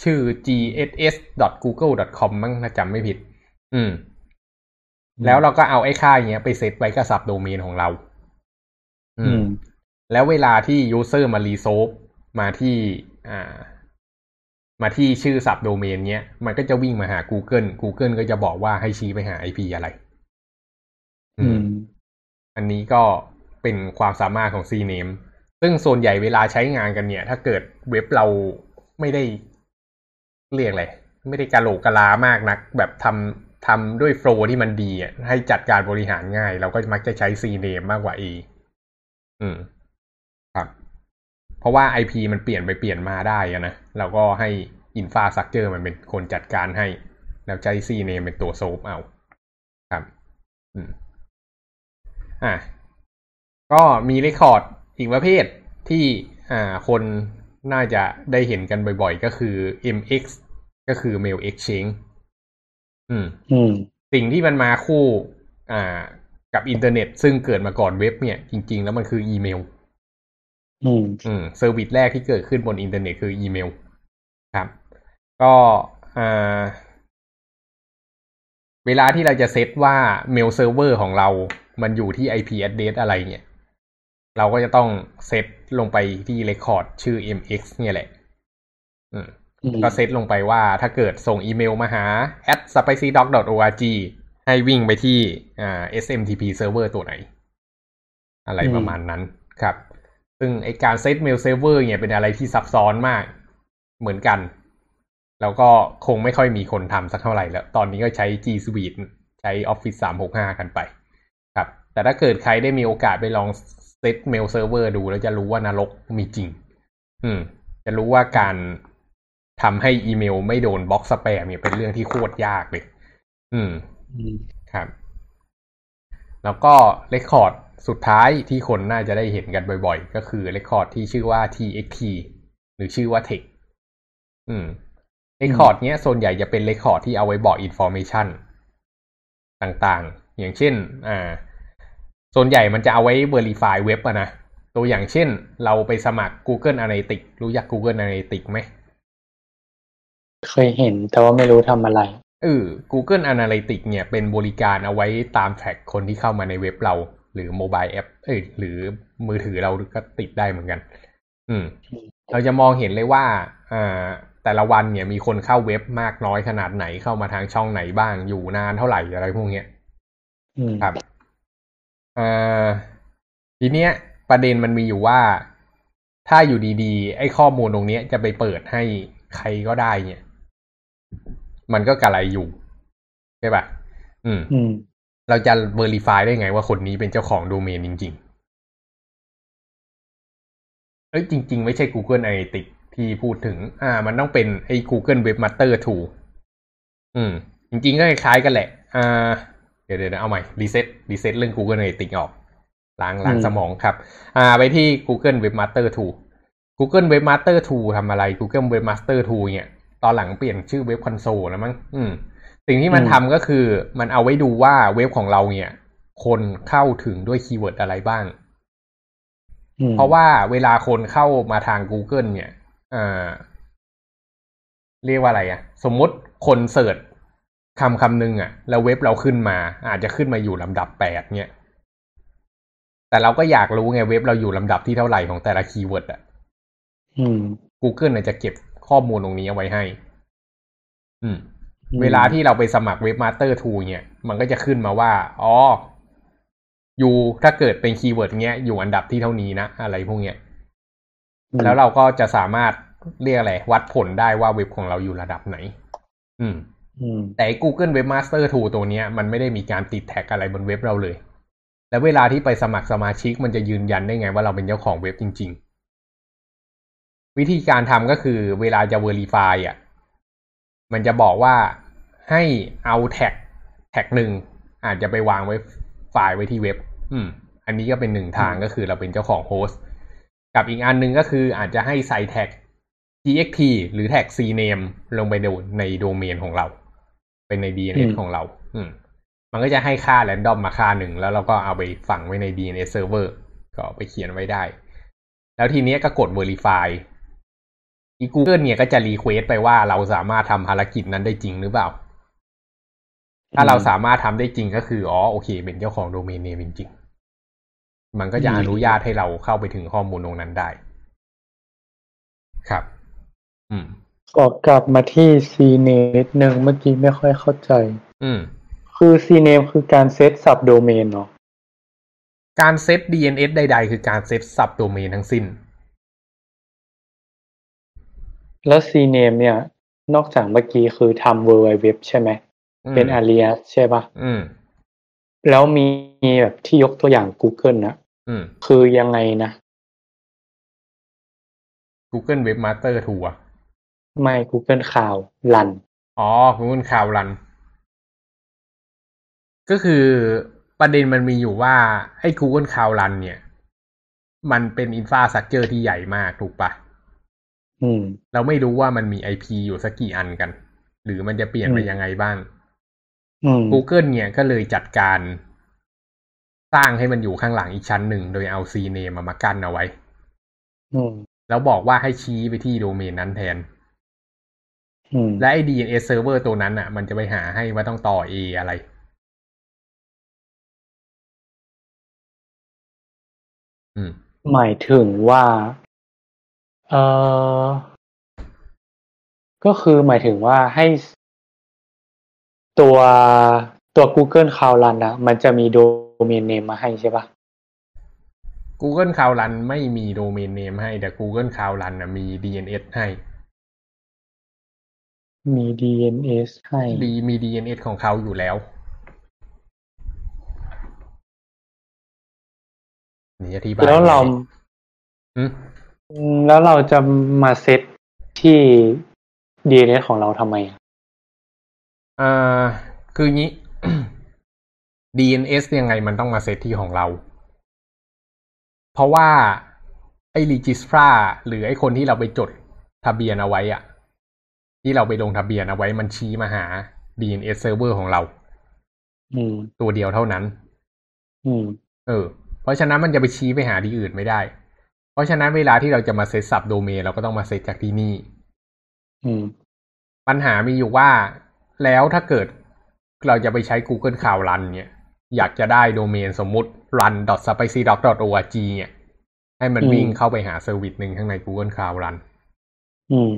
ชื่อ gss.google.com มั้งถ้าจำไม่ผิด อืม แล้วเราก็เอาไอ้ค่าอย่างเงี้ยไปเซตไว้กับสับโดเมนของเรา อืม แล้วเวลาที่ user มา resolve มาที่อ่ามาที่ชื่อ subdomain เนี้ย มันก็จะวิ่งมาหา Google Google ก็จะบอกว่าให้ชี้ไปหา IP อะไร อืม อันนี้ก็เป็นความสามารถของ CNAME ซึ่งส่วนใหญ่เวลาใช้งานกันเนี่ย ถ้าเกิดเว็บเราไม่ได้เรียกอะไรไม่ได้กะโหลกกะลามากนัก แบบทำทำด้วย flow ที่มันดีอะให้จัดการบริหารง่าย เราก็มักจะใช้ CNAME มากกว่า A อืมครับ เพราะว่า IP มันเปลี่ยนไปเปลี่ยนมาได้อะนะเราก็ให้ Infrastructure มันเป็นคนจัดการให้ แล้วใช้ C name เป็นตัวโซฟเอาครับอืมอะก็มีเรคคอร์ดอีกประเภทที่อ่าคนน่าจะได้เห็นกันบ่อยๆ ก็คือ MX ก็คือ Mail Exchange อืมอืมสิ่งที่มันมาคู่ อ่า กับอินเทอร์เน็ต ซึ่งเกิดมาก่อนเว็บเนี่ย จริง ๆ แล้วมันคืออีเมล อืมอืม service แรกที่เกิดขึ้นบนอินเทอร์เน็ตคืออีเมล ครับ ก็อ่าเวลาที่เราจะเซตว่า mail server ของเรา มันอยู่ที่ IP address อะไรเนี่ย เราก็จะต้องเซตลงไปที่ record ชื่อ MX เนี่ยแหละอืมอืมก็เซตลงไปว่าถ้าเกิดส่งอีเมลมาหา at spicydoc.org ให้วิ่งไปที่อ่า SMTP server ตัวไหน อะไรประมาณนั้นครับ ซึ่งไอการ set mail server เนี่ยเป็นอะไรที่ซับซ้อนมากเหมือนกัน แล้วก็คงไม่ค่อยมีคนทำสักเท่าไหร่แล้ว ตอนนี้ก็ใช้ G Suite ใช้ Office 365 กันไป ครับ แต่ถ้าเกิดใครได้มีโอกาสไปลอง set mail server ดู แล้วจะรู้ว่านรกมีจริง อืม จะรู้ว่าการทำให้อีเมลไม่โดน block spam เนี่ยเป็นเรื่องที่โคตรยากเลย อืมอืมครับ แล้วก็ record สุดท้ายที่คนน่าจะได้เห็นกันบ่อยๆ ก็คือ record ที่ชื่อว่า txt หรือชื่อว่า text อืม record เนี้ยส่วนใหญ่จะเป็น record ที่เอาไว้บอกอินโฟ a t ชันต่างๆ อย่างเช่น อ่า ส่วนใหญ่มันจะเอาไว้ verify เว็บอะนะ ตัวอย่างเช่น เราไปสมัคร Google Analytics รู้จัก Google Analytics ไหม เคยเห็นแต่ว่าไม่รู้ทำอะไรเออ Google Analytics เนี่ยเป็นบริการเอาไว้ตามแทร็กคนที่เข้ามาในเว็บเรา หรือโมบายแอปเอ้ยหรือมือถือเราก็ติดได้เหมือนกัน อืม เราจะมองเห็นเลยว่าอ่าแต่ละวันเนี่ยมีคนเข้าเว็บมากน้อยขนาดไหนเข้ามาทางช่องไหนบ้างอยู่นานเท่าไหร่อะไรพวกเนี้ยอืมครับอ่าทีเนี้ย ประเด็นมันมีอยู่ว่าถ้าอยู่ดีๆ ไอ้ข้อมูลตรงเนี้ยจะไปเปิดให้ใครก็ได้เนี่ย มันก็กระไรอยู่ใช่ปะอืมอืม เราจะ verify ได้ไงว่าคนนี้เป็นเจ้าของโดเมนจริง ๆ เอ้ยจริง ๆ ไม่ใช่ Google Analytics ที่พูดถึง อ่า มันต้องเป็นไอ้ Google Webmaster Tool อืม จริง ๆ ก็คล้ายๆกันแหละ อ่า เดี๋ยวเดี๋ยวเอาใหม่ reset reset เรื่อง Google Analytics ออก ล้างล้างอืมสมองครับ อ่า ไปที่ Google Webmaster Tool Google Webmaster Tool ทำอะไร Google Webmaster Tool เนี่ย ตอนหลังเปลี่ยนชื่อ web console แล้วมั้ง อืม สิ่งที่มันอืมทำก็คือมันเอาไว้ดูว่าเว็บของเราเนี่ย คนเข้าถึงด้วย keyword อะไรบ้างอืมเพราะว่าเวลาคนเข้ามาทาง Google เนี่ยอ่าเรียกว่าอะไรอะสมมติคน search คำคำหนึ่งอะแล้วเว็บเราขึ้นมา อาจจะขึ้นมาอยู่ลำดับแปดเนี่ย แต่เราก็อยากรู้ไงเว็บเราอยู่ลำดับที่เท่าไหร่ของแต่ละ keyword อะอืม Google น่ะจะเก็บข้อมูลตรงนี้เอาไว้ให้ อืมอืม เวลาที่เราไปสมัคร Webmaster Tool เนี่ย มันก็จะขึ้นมาว่า อ๋อ อยู่ถ้าเกิดเป็น keyword เงี้ย อยู่อันดับที่เท่านี้นะ อะไรพวกเนี้ยอืมแล้วเราก็จะสามารถเรียกอะไร วัดผลได้ว่าเว็บของเราอยู่ระดับไหน อืมอืมแต่ไอ้ Google Webmaster Tool ตัวเนี้ย มันไม่ได้มีการติดแท็กอะไรบนเว็บเราเลย แล้วเวลาที่ไปสมัครสมาชิกมันจะยืนยันได้ไงว่าเราเป็นเจ้าของเว็บจริง ๆ วิธีการทำก็คือเวลาจะ Verify อะ มันจะบอกว่าให้เอาแท็กแท็กหนึ่งอาจจะไปวางไว้ไฟล์ไว้ที่เว็บ อืม อันนี้ก็เป็นหนึ่งทางก็คือเราเป็นเจ้าของ host กับอีกอันหนึ่งก็คืออาจจะให้ใส่ tag TXT หรือแท็ก cname ลงไปในในโดเมนของเรา เป็นใน DNS ของเรา อืม มันก็จะให้ค่า random มาค่าหนึ่ง แล้วเราก็เอาไปฝังไว้ใน DNS server ก็เอาไปเขียนไว้ได้ แล้วทีเนี้ยก็กด verify อี Google เนี่ยก็จะ request ไปว่าเราสามารถทำภารกิจนั้นได้จริงหรือเปล่า ถ้าเราสามารถทำได้จริงก็คืออ๋อโอเค เป็นเจ้าของโดเมนเนมจริงๆมันก็จะอนุญาตให้เราเข้าไปถึงข้อมูลตรงนั้นได้ ครับ อืมขอกลับมาที่ CNAME นิดนึงเมื่อกี้ไม่ค่อยเข้าใจ อืม คือ CNAME คือการเซตสับโดเมนเนาะการเซต DNS ใด ๆ คือการเซตสับโดเมนทั้งสิ้น แล้ว CNAME เนี่ย นอกจากเมื่อกี้คือทำ World Wide Web ใช่ไหม เป็น alias ใช่ปะอืมแล้วมีแบบที่ยกตัวอย่าง Google นะอืมคือยังไงนะ Google Webmaster Tool อะไม่ Google Cloud รันอ๋อ Google Cloud Run ก็คือประเด็นมันมีอยู่ว่าไอ้ Google Cloud Run เนี่ย มันเป็นอินฟราสตรักเจอร์ที่ใหญ่มากถูกปะ อืม เราไม่รู้ว่ามันมี IP อยู่สักกี่อันกัน หรือมันจะเปลี่ยนไปอืมยังไงบ้างอืม Google เนี่ยก็เลยจัดการสร้างให้มันอยู่ข้างหลังอีกชั้นหนึ่ง โดยเอา CNAME มามากั้นเอาไว้อืมแล้วบอกว่าให้ชี้ไปที่โดเมนนั้นแทนอืมและไอ้ DNS server ตัวนั้นอะ มันจะไปหาให้ว่าต้องต่อ A อะไร อืมหมายถึงว่า เออก็คือหมายถึงว่าให้ตัวตัว Google Cloud Run อะมันจะมีโดเมนเนมมาให้ใช่ปะ Google Cloud Run ไม่มีโดเมนเนมให้ แต่ Google Cloud Run นะมี DNS ให้ มี DNS ให้ดีมี DNS ของเขาอยู่แล้ว นี่อธิบายแล้วเราอืมอืม แล้วเราจะมาเซตที่ DNS ของเราทำไมอะอ่าคืองี้ DNS ยังไงมันต้องมาเซตที่ของเรา เพราะว่าไอ้ Registra หรือไอ้คนที่เราไปจดทะเบียนเอาไว้อะที่เราไปลงทะเบียนเอาไว้มันชี้มาหา DNS server ของเราอืมตัวเดียวเท่านั้นอืมเออ เพราะฉะนั้นมันจะไปชี้ไปหาที่อื่นไม่ได้ เพราะฉะนั้นเวลาที่เราจะมา set subdomain เราก็ต้องมาเซตจากที่นี่อืมปัญหามีอยู่ว่าแล้วถ้าเกิดเราจะไปใช้ Google Cloud Run เนี่ย อยากจะได้โดเมนสมมุติ run.spicydoc.org เนี่ย ให้มันอืมวิ่งเข้าไปหา service หนึ่งข้างใน Google Cloud Run อืม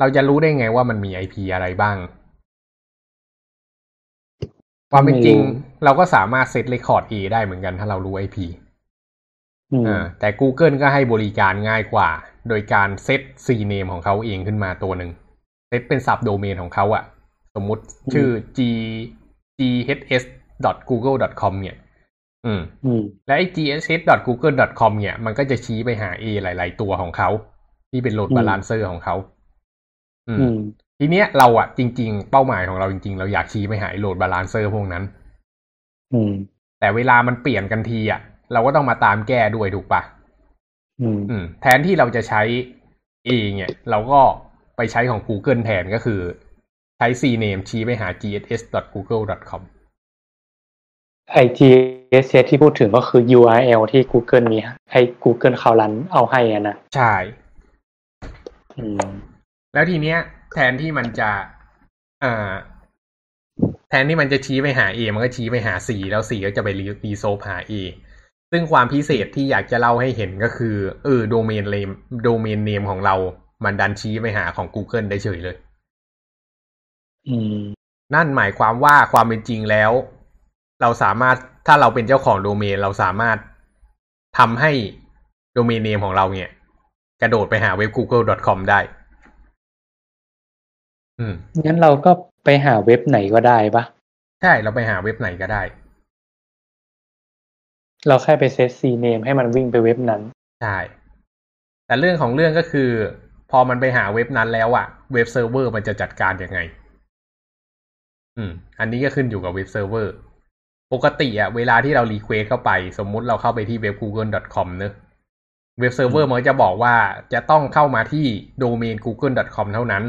เราจะรู้ได้ไงว่ามันมี IP อะไรบ้าง ความเป็นจริงไม่รู้เราก็สามารถเซตเรคคอร์ด A ได้เหมือนกันถ้าเรารู้ IP อืมอ่า แต่ Google ก็ให้บริการง่ายกว่า โดยการเซต CNAME ของเขาเองขึ้นมาตัวหนึ่งเซตเป็น sub domain ของเขาอะสมมุติชื่อ g ghs.google.com เนี่ยอืมอืม และไอ้ ghs.google.com เนี่ย มันก็จะชี้ไปหา A หลาย ๆ ตัวของเขา ที่เป็นโหลดอืมบาลานเซอร์ของเขาอืมอืม ทีเนี้ยเราอะจริง ๆ เป้าหมายของเราจริง ๆ เราอยากชี้ไปหาไอ้โหลดบาลานเซอร์พวกนั้น อืม แต่เวลามันเปลี่ยนกันทีอะ เราก็ต้องมาตามแก้ด้วยถูกปะอืมอืมแทนที่เราจะใช้ A เนี่ยเราก็ไปใช้ของ Google แทนก็คือ ใช้ CNAME ชี้ไปหา gss.google.com ไอ GSS ที่พูดถึงก็คือ URL ที่ Google มีให้ Google Cloud Run เอาให้อะนะใช่อืมแล้วทีเนี้ย แทนที่มันจะอ่าแทนที่มันจะชี้ไปหา A มันก็ชี้ไปหา C แล้ว C ก็จะไปรีโซฟหา A ซึ่งความพิเศษที่อยากจะเล่าให้เห็นก็คือ เออโดเมนเลมโดเมนเนมของเรา มันดันชี้ไปหาของ Google ได้เฉยเลยอืมนั่นหมายความว่าความเป็นจริงแล้ว เราสามารถถ้าเราเป็นเจ้าของโดเมน เราสามารถทำให้ domain name ของเราเนี่ย กระโดดไปหาเว็บ google.com ได้อืมงั้นเราก็ไปหาเว็บไหนก็ได้ปะใช่เราไปหาเว็บไหนก็ได้ เราแค่ไป set CNAME ให้มันวิ่งไปเว็บนั้น ใช่ แต่เรื่องของเรื่องก็คือ พอมันไปหาเว็บนั้นแล้วอะ web server มันจะจัดการยังไง อืม อันนี้ก็ขึ้นอยู่กับ web server ปกติอะเวลาที่เรา request เข้าไป สมมุติเราเข้าไปที่เว็บ google.com เนอะ web server มันจะบอกว่าจะต้องเข้ามาที่ domain google.com เท่านั้น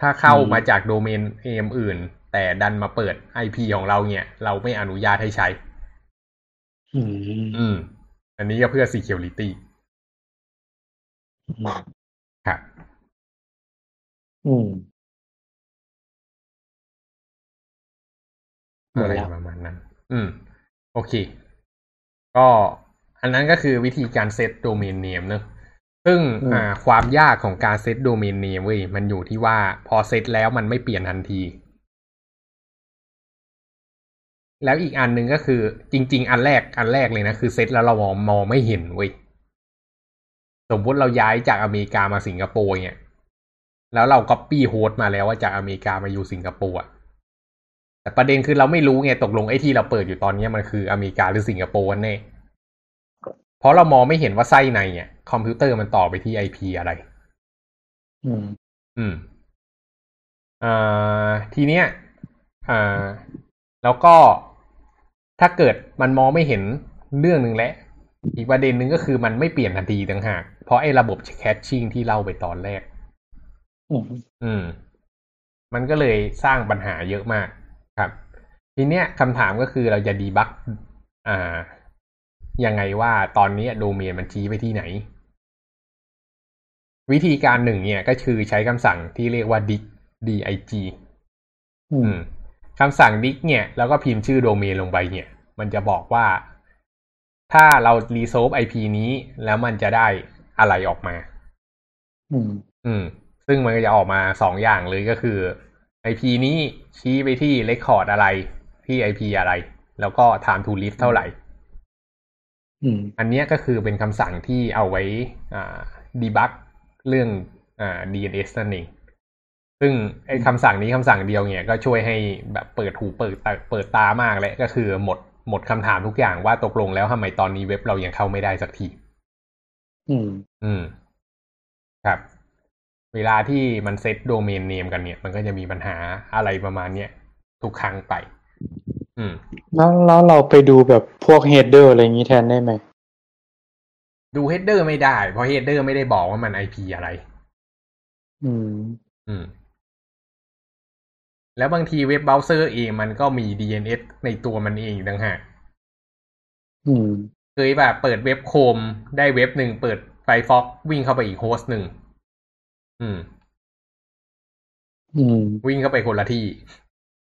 ถ้าเข้ามาจาก domain name อื่น แต่ดันมาเปิด IP ของเราเนี่ย เราไม่อนุญาตให้ใช้ อืม อืม อันนี้ก็เพื่อ security อืมครับอืมหมดอะไรแล้วประมาณนั้น อืม โอเค ก็อันนั้นก็คือวิธีการ set domain name เนอะซึ่งอืมอ่าความยากของการ set domain name เว้ยมันอยู่ที่ว่าพอเซตแล้วมันไม่เปลี่ยนทันที แล้วอีกอันหนึ่งก็คือจริง ๆ อันแรกอันแรกเลยนะ คือเซตแล้วเรามองมองไม่เห็นเว้ยสมมติเราย้ายจากอเมริกามาสิงคโปร์เนี่ย แล้วเราก๊อปปี้ host มาแล้วว่าจากอเมริกามาอยู่สิงคโปร์อะแต่ประเด็นคือเราไม่รู้ไงตกลงไอ้ที่เราเปิดอยู่ตอนนี้มันคืออเมริกาหรือสิงคโปร์กันแน่เพราะเรามองไม่เห็นว่าไส้ในเนี่ยคอมพิวเตอร์มันต่อไปที่ไอพีอะไร อืม อืมอ่าทีเนี้ยอ่าแล้วก็ ถ้าเกิดมันมองไม่เห็นเรื่องหนึ่งแล้วอีกประเด็นหนึ่งก็คือมันไม่เปลี่ยนทันทีต่างหาก เพราะไอ้ระบบแคชชิ่งที่เล่าไปตอนแรกอืมอืม มันก็เลยสร้างปัญหาเยอะมากครับ ทีเนี้ยคำถามก็คือเราจะดีบักอ่า ยังไงว่าตอนนี้โดเมนมันชี้ไปที่ไหน วิธีการหนึ่งเนี่ย ก็คือใช้คำสั่งที่เรียกว่า dig dig อือืมม คำสั่ง dig เนี่ย แล้วก็พิมพ์ชื่อโดเมนลงไปเนี่ย มันจะบอกว่า ถ้าเรา resolve IP นี้แล้วมันจะได้อะไรออกมา อืม อืม ซึ่งมันก็จะออกมาสองอย่างเลยก็คือ IP นี้ชี้ไปที่ record อะไรที่ IP อะไร แล้วก็ time to live เท่าไหร่อืมอันเนี้ยก็คือเป็นคำสั่งที่เอาไว้อ่าดีบักเรื่องอ่า DNS นั่นเอง ซึ่งไอ้คำสั่งนี้คำสั่งเดียวเนี่ยก็ช่วยให้แบบเปิดหูเปิดตาเปิดตามากและก็คือหมดหมดคำถามทุกอย่างว่าตกลงแล้วทำไมตอนนี้เว็บเรายังเข้าไม่ได้สักที อืม อืม ครับ เวลาที่มัน set domain name กันเนี่ย มันก็จะมีปัญหาอะไรประมาณเนี้ยทุกครั้งไป อืม แล้วแล้วเราไปดูแบบพวก header อะไรอย่างนี้แทนได้ไหม ดู header ไม่ได้ เพราะ header ไม่ได้บอกว่ามัน IP อะไร อืม อืม แล้วบางที web browser เองมันก็มี DNS ในตัวมันเองอีกต่างหากอืมเคยแบบเปิดเว็บโคมได้เว็บหนึ่งเปิดไฟฟอกวิ่งเข้าไปอีก host หนึ่งอืม อืม วิ่งเข้าไปคนละที่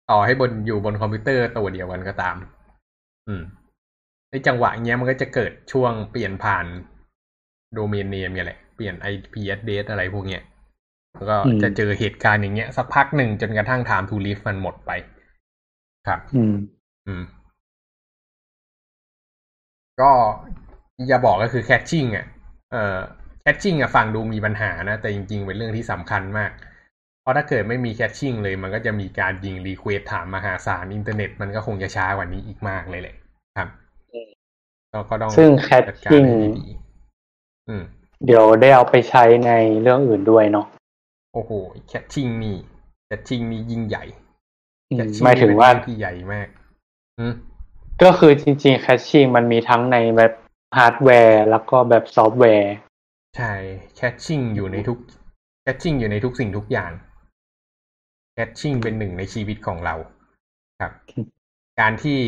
ต่อให้บนอยู่บนคอมพิวเตอร์ตัวเดียวกันก็ตาม อืม ในจังหวะเนี้ยมันก็จะเกิดช่วงเปลี่ยนผ่าน domain name เนี่ยแหละ เปลี่ยน IP address อะไรพวกเนี้ย แล้วก็อืมจะเจอเหตุการณ์อย่างเงี้ยสักพักหนึ่งจนกระทั่ง time to live มันหมดไป ครับ อืม อืม ก็อย่าบอกก็คือ caching อะ เอ่อ caching อะฟังดูมีปัญหานะ แต่จริง ๆ เป็นเรื่องที่สำคัญมาก เพราะถ้าเกิดไม่มี caching เลย มันก็จะมีการยิง request ถามมหาศาลอินเทอร์เน็ตมันก็คงจะช้ากว่านี้อีกมากเลยแหละครับอืมก็ก็ต้องซึ่งจัดการ caching ให้ดีๆอืมเดี๋ยวได้เอาไปใช้ในเรื่องอื่นด้วยเนาะ โอ้โห cachingนี่ caching นี่ยิ่งใหญ่อืม caching หมายถึงว่าเป็นเรื่องที่ใหญ่มากอืมก็คือจริงๆ caching มันมีทั้งในแบบฮาร์ดแวร์ แล้วก็แบบซอฟต์แวร์ ใช่ cachingอยู่ในทุก caching อยู่ในทุกสิ่งทุกอย่าง caching เป็นหนึ่งในชีวิตของเรา ครับ การที่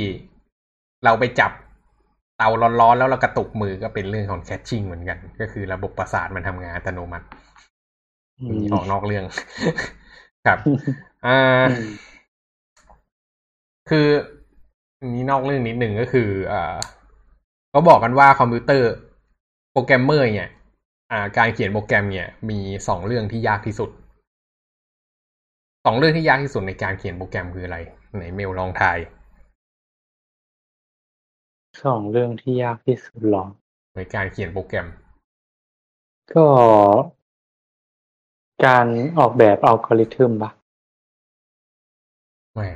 เราไปจับเตาร้อนๆแล้วเรากระตุกมือก็เป็นเรื่องของแคชชิ่งเหมือนกัน ก็คือระบบประสาทมันทำงานอัตโนมัติ อืมีมออกนอกเรื่อง ครับ อ่าอืมคืออันนี้นอกเรื่องนิดหนึ่งก็คืออ่าเขาบอกกันว่าคอมพิวเตอร์โปรแกรมเมอร์เนี่ย อ่า การเขียนโปรแกรมเนี่ย มีสองเรื่องที่ยากที่สุด สองเรื่องที่ยากที่สุดในการเขียนโปรแกรมคืออะไรไหนเมลลองทายสองเรื่องที่ยากที่สุดหรอในการเขียนโปรแกรม ก็ การออกแบบอัลกอริทึมปะไม่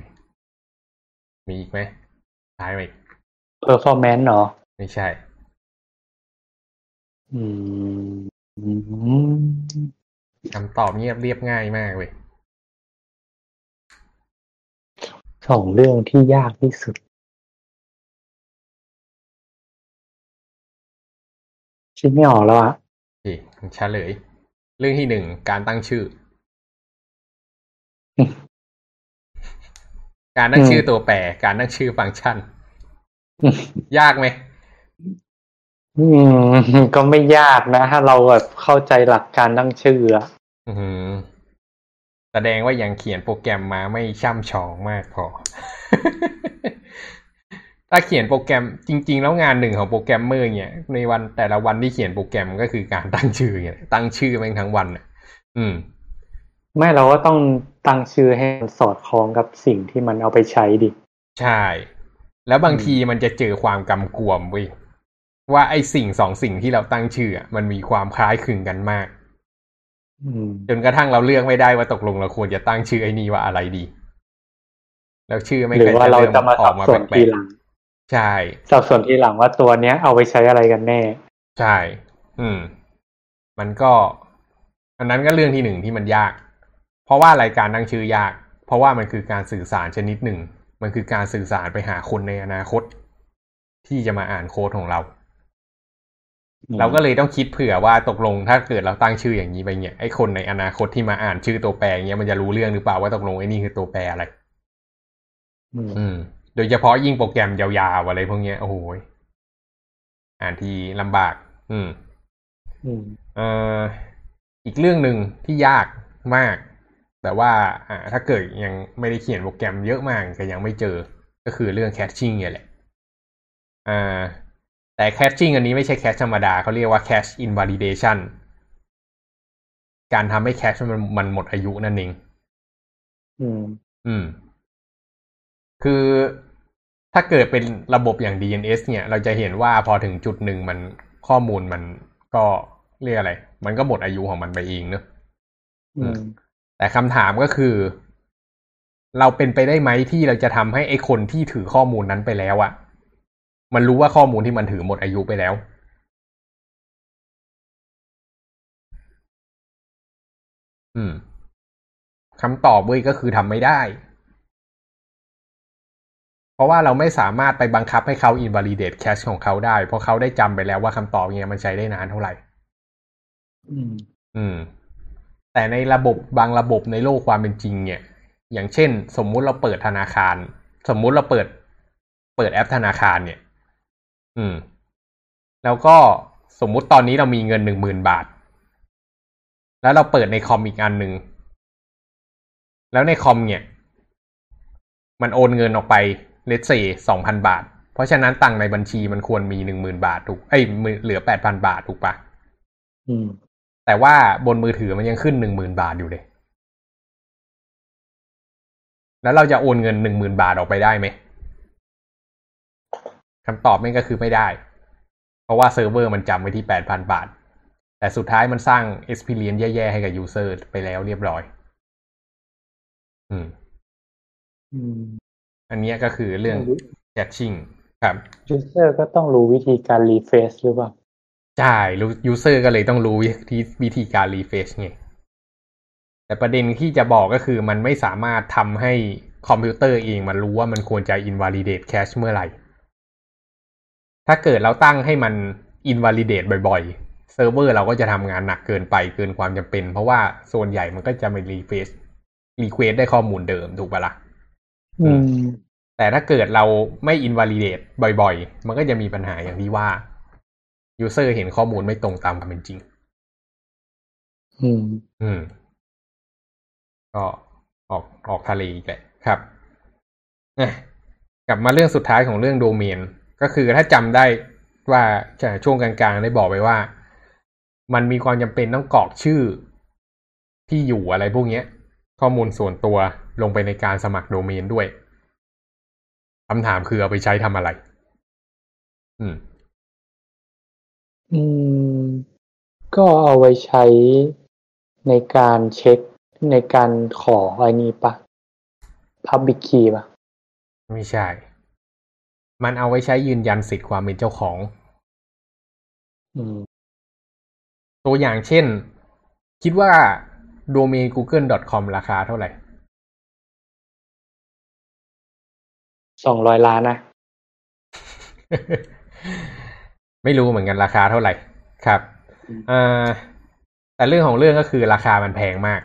มีอีกไหมทายไหมอีก performance เนาะไม่ใช่ อืมคำตอบเงียบเรียบง่ายมากเลยสองเรื่องที่ยากที่สุด คิดไม่ออกแล้วอะโอเคเฉลย เรื่องที่หนึ่ง การตั้งชื่อ การตั้งชื่อตัวแปร การตั้งชื่อฟังก์ชัน ยากไหมอืมก็ไม่ยากนะ ถ้าเราแบบเข้าใจหลักการตั้งชื่ออะอือหือแสดงว่ายังเขียนโปรแกรมมาไม่ช่ำชองมากพอ ถ้าเขียนโปรแกรมจริง ๆ แล้วงานหนึ่งของโปรแกรมเมอร์เนี่ยในวันแต่ละวันที่เขียนโปรแกรมก็คือการตั้งชื่อเนี่ยตั้งชื่อแม่งทั้งวันน่ะ อืม ไม่เราก็ต้องตั้งชื่อให้มันสอดคล้องกับสิ่งที่มันเอาไปใช้ดิ ใช่ แล้วบางทีมันจะเจอความกำกวมเว้ยว่าไอ้สิ่งสองสิ่งที่เราตั้งชื่ออะมันมีความคล้ายคลึงกันมากอืมจนกระทั่งเราเลือกไม่ได้ว่าตกลงเราควรจะตั้งชื่อไอ้นี่ว่าอะไรดี แล้วชื่อไม่หรือว่าเราจะมาอสัอกบมาสนแปลทีกหลังๆ ใช่สับสนทีหลังว่าตัวเนี้ยเอาไปใช้อะไรกันแน่ ใช่ อืม มันก็ อันนั้นก็เรื่องที่หนึ่งที่มันยาก เพราะว่ารายการตั้งชื่อยาก เพราะว่ามันคือการสื่อสารชนิดหนึ่ง มันคือการสื่อสารไปหาคนในอนาคต ที่จะมาอ่านโค้ดของเรา เราก็เลยต้องคิดเผื่อว่าตกลงถ้าเกิดเราตั้งชื่ออย่างนี้ไปเนี่ยไอ้คนในอนาคตที่มาอ่านชื่อตัวแปรเนี้ยมันจะรู้เรื่องหรือเปล่าว่าตกลงไอ้นี่คือตัวแปรอะไร อืมอืม โดยเฉพาะยิ่งโปรแกรมยาวๆอะไรพวกเนี้ยโอ้โหยอ่านทีลำบากอืมอืมเอ่ออีกเรื่องหนึ่งที่ยากมาก แต่ว่าอ่า ถ้าเกิดยังไม่ได้เขียนโปรแกรมเยอะมากก็ยังไม่เจอ ก็คือเรื่อง caching เนี่ยแหละอ่าแต่ caching อันนี้ไม่ใช่ cache ธรรมดาเขาเรียกว่าแคชอินว l ลิเดชันการทำให้ cache มันมันหมดอายุนั่นเอง อืม อืม คือถ้าเกิดเป็นระบบอย่าง DNS เนี่ย เราจะเห็นว่าพอถึงจุดหนึ่งมันข้อมูลมันก็เรียกอะไร มันก็หมดอายุของมันไปเองเนอะอืมแต่คำถามก็คือ เราเป็นไปได้ไหมที่เราจะทำให้ไอ้คนที่ถือข้อมูลนั้นไปแล้วอะมันรู้ว่าข้อมูลที่มันถือหมดอายุไปแล้ว อืมคำตอบเว้ยก็คือทำไม่ได้ เพราะว่าเราไม่สามารถไปบังคับให้เขา invalidate cache ของเขาได้ เพราะเขาได้จำไปแล้วว่าคำตอบเนี้ยมันใช้ได้นานเท่าไหร่ อืม อืม แต่ในระบบบางระบบในโลกความเป็นจริง เนี่ย อย่างเช่น สมมุติเราเปิดธนาคาร สมมุติเราเปิด เปิดแอปธนาคารเนี่ย อืม แล้วก็สมมุติตอนนี้เรามีเงินหนึ่งหมื่นบาท แล้วเราเปิดในคอมอีกอันหนึ่ง แล้วในคอมเนี่ย มันโอนเงินออกไป let's say สองพันบาท เพราะฉะนั้นตังค์ในบัญชีมันควรมีหนึ่งหมื่นบาทถูกเอ้ยมันเหลือแปดพันบาทถูกปะอืม แต่ว่าบนมือถือมันยังขึ้นหนึ่งหมื่นบาทอยู่เลย แล้วเราจะโอนเงินหนึ่งหมื่นบาทออกไปได้ไหมคำตอบแม่งก็คือไม่ได้ เพราะว่าเซิร์ฟเวอร์มันจำไว้ที่แปดพันบาท แต่สุดท้ายมันสร้าง experience แย่ๆให้กับ user ไปแล้วเรียบร้อย อืม อืมอันเนี้ยก็คือเรื่อง caching ครับ user ก็ต้องรู้วิธีการ refresh หรือเปล่าใช่รู้ user ก็เลยต้องรู้วิธีวิธีการ refresh ไงแต่ประเด็นที่จะบอกก็คือมันไม่สามารถทำให้คอมพิวเตอร์เองมันรู้ว่ามันควรจะ invalidate cache เมื่อไหร่ ถ้าเกิดเราตั้งให้มัน invalidate บ่อยๆ เซิร์ฟเวอร์เราก็จะทำงานหนักเกินไปเกินความจำเป็น เพราะว่าส่วนใหญ่มันก็จะไม่ refresh request ได้ข้อมูลเดิมถูกปะละ่ะอืม แต่ถ้าเกิดเราไม่ invalidate บ่อยๆ มันก็จะมีปัญหาอย่างที่ว่า user เห็นข้อมูลไม่ตรงตามความเป็นจริง อืม อืม ก็ออกออกทะเลอีกแหละครับอะกลับมาเรื่องสุดท้ายของเรื่องโดเมน ก็คือถ้าจำได้ว่าจะช่วงกลางๆ ได้บอกไปว่า มันมีความจำเป็นต้องกรอกชื่อที่อยู่อะไรพวกเนี้ย ข้อมูลส่วนตัวลงไปในการสมัครโดเมนด้วยคำถามคือเอาไปใช้ทำอะไร อืม อืม ก็เอาไว้ใช้ในการเช็คในการขอไอ้นี้ปะ Public Key ปะไม่ใช่ มันเอาไว้ใช้ยืนยันสิทธิ์ความเป็นเจ้าของ อืม ตัวอย่างเช่น คิดว่า โดเมน google.com ราคาเท่าไหร่สองร้อยล้านนะไม่รู้เหมือนกันราคาเท่าไหร่ ครับอ่าแต่เรื่องของเรื่องก็คือราคามันแพงมาก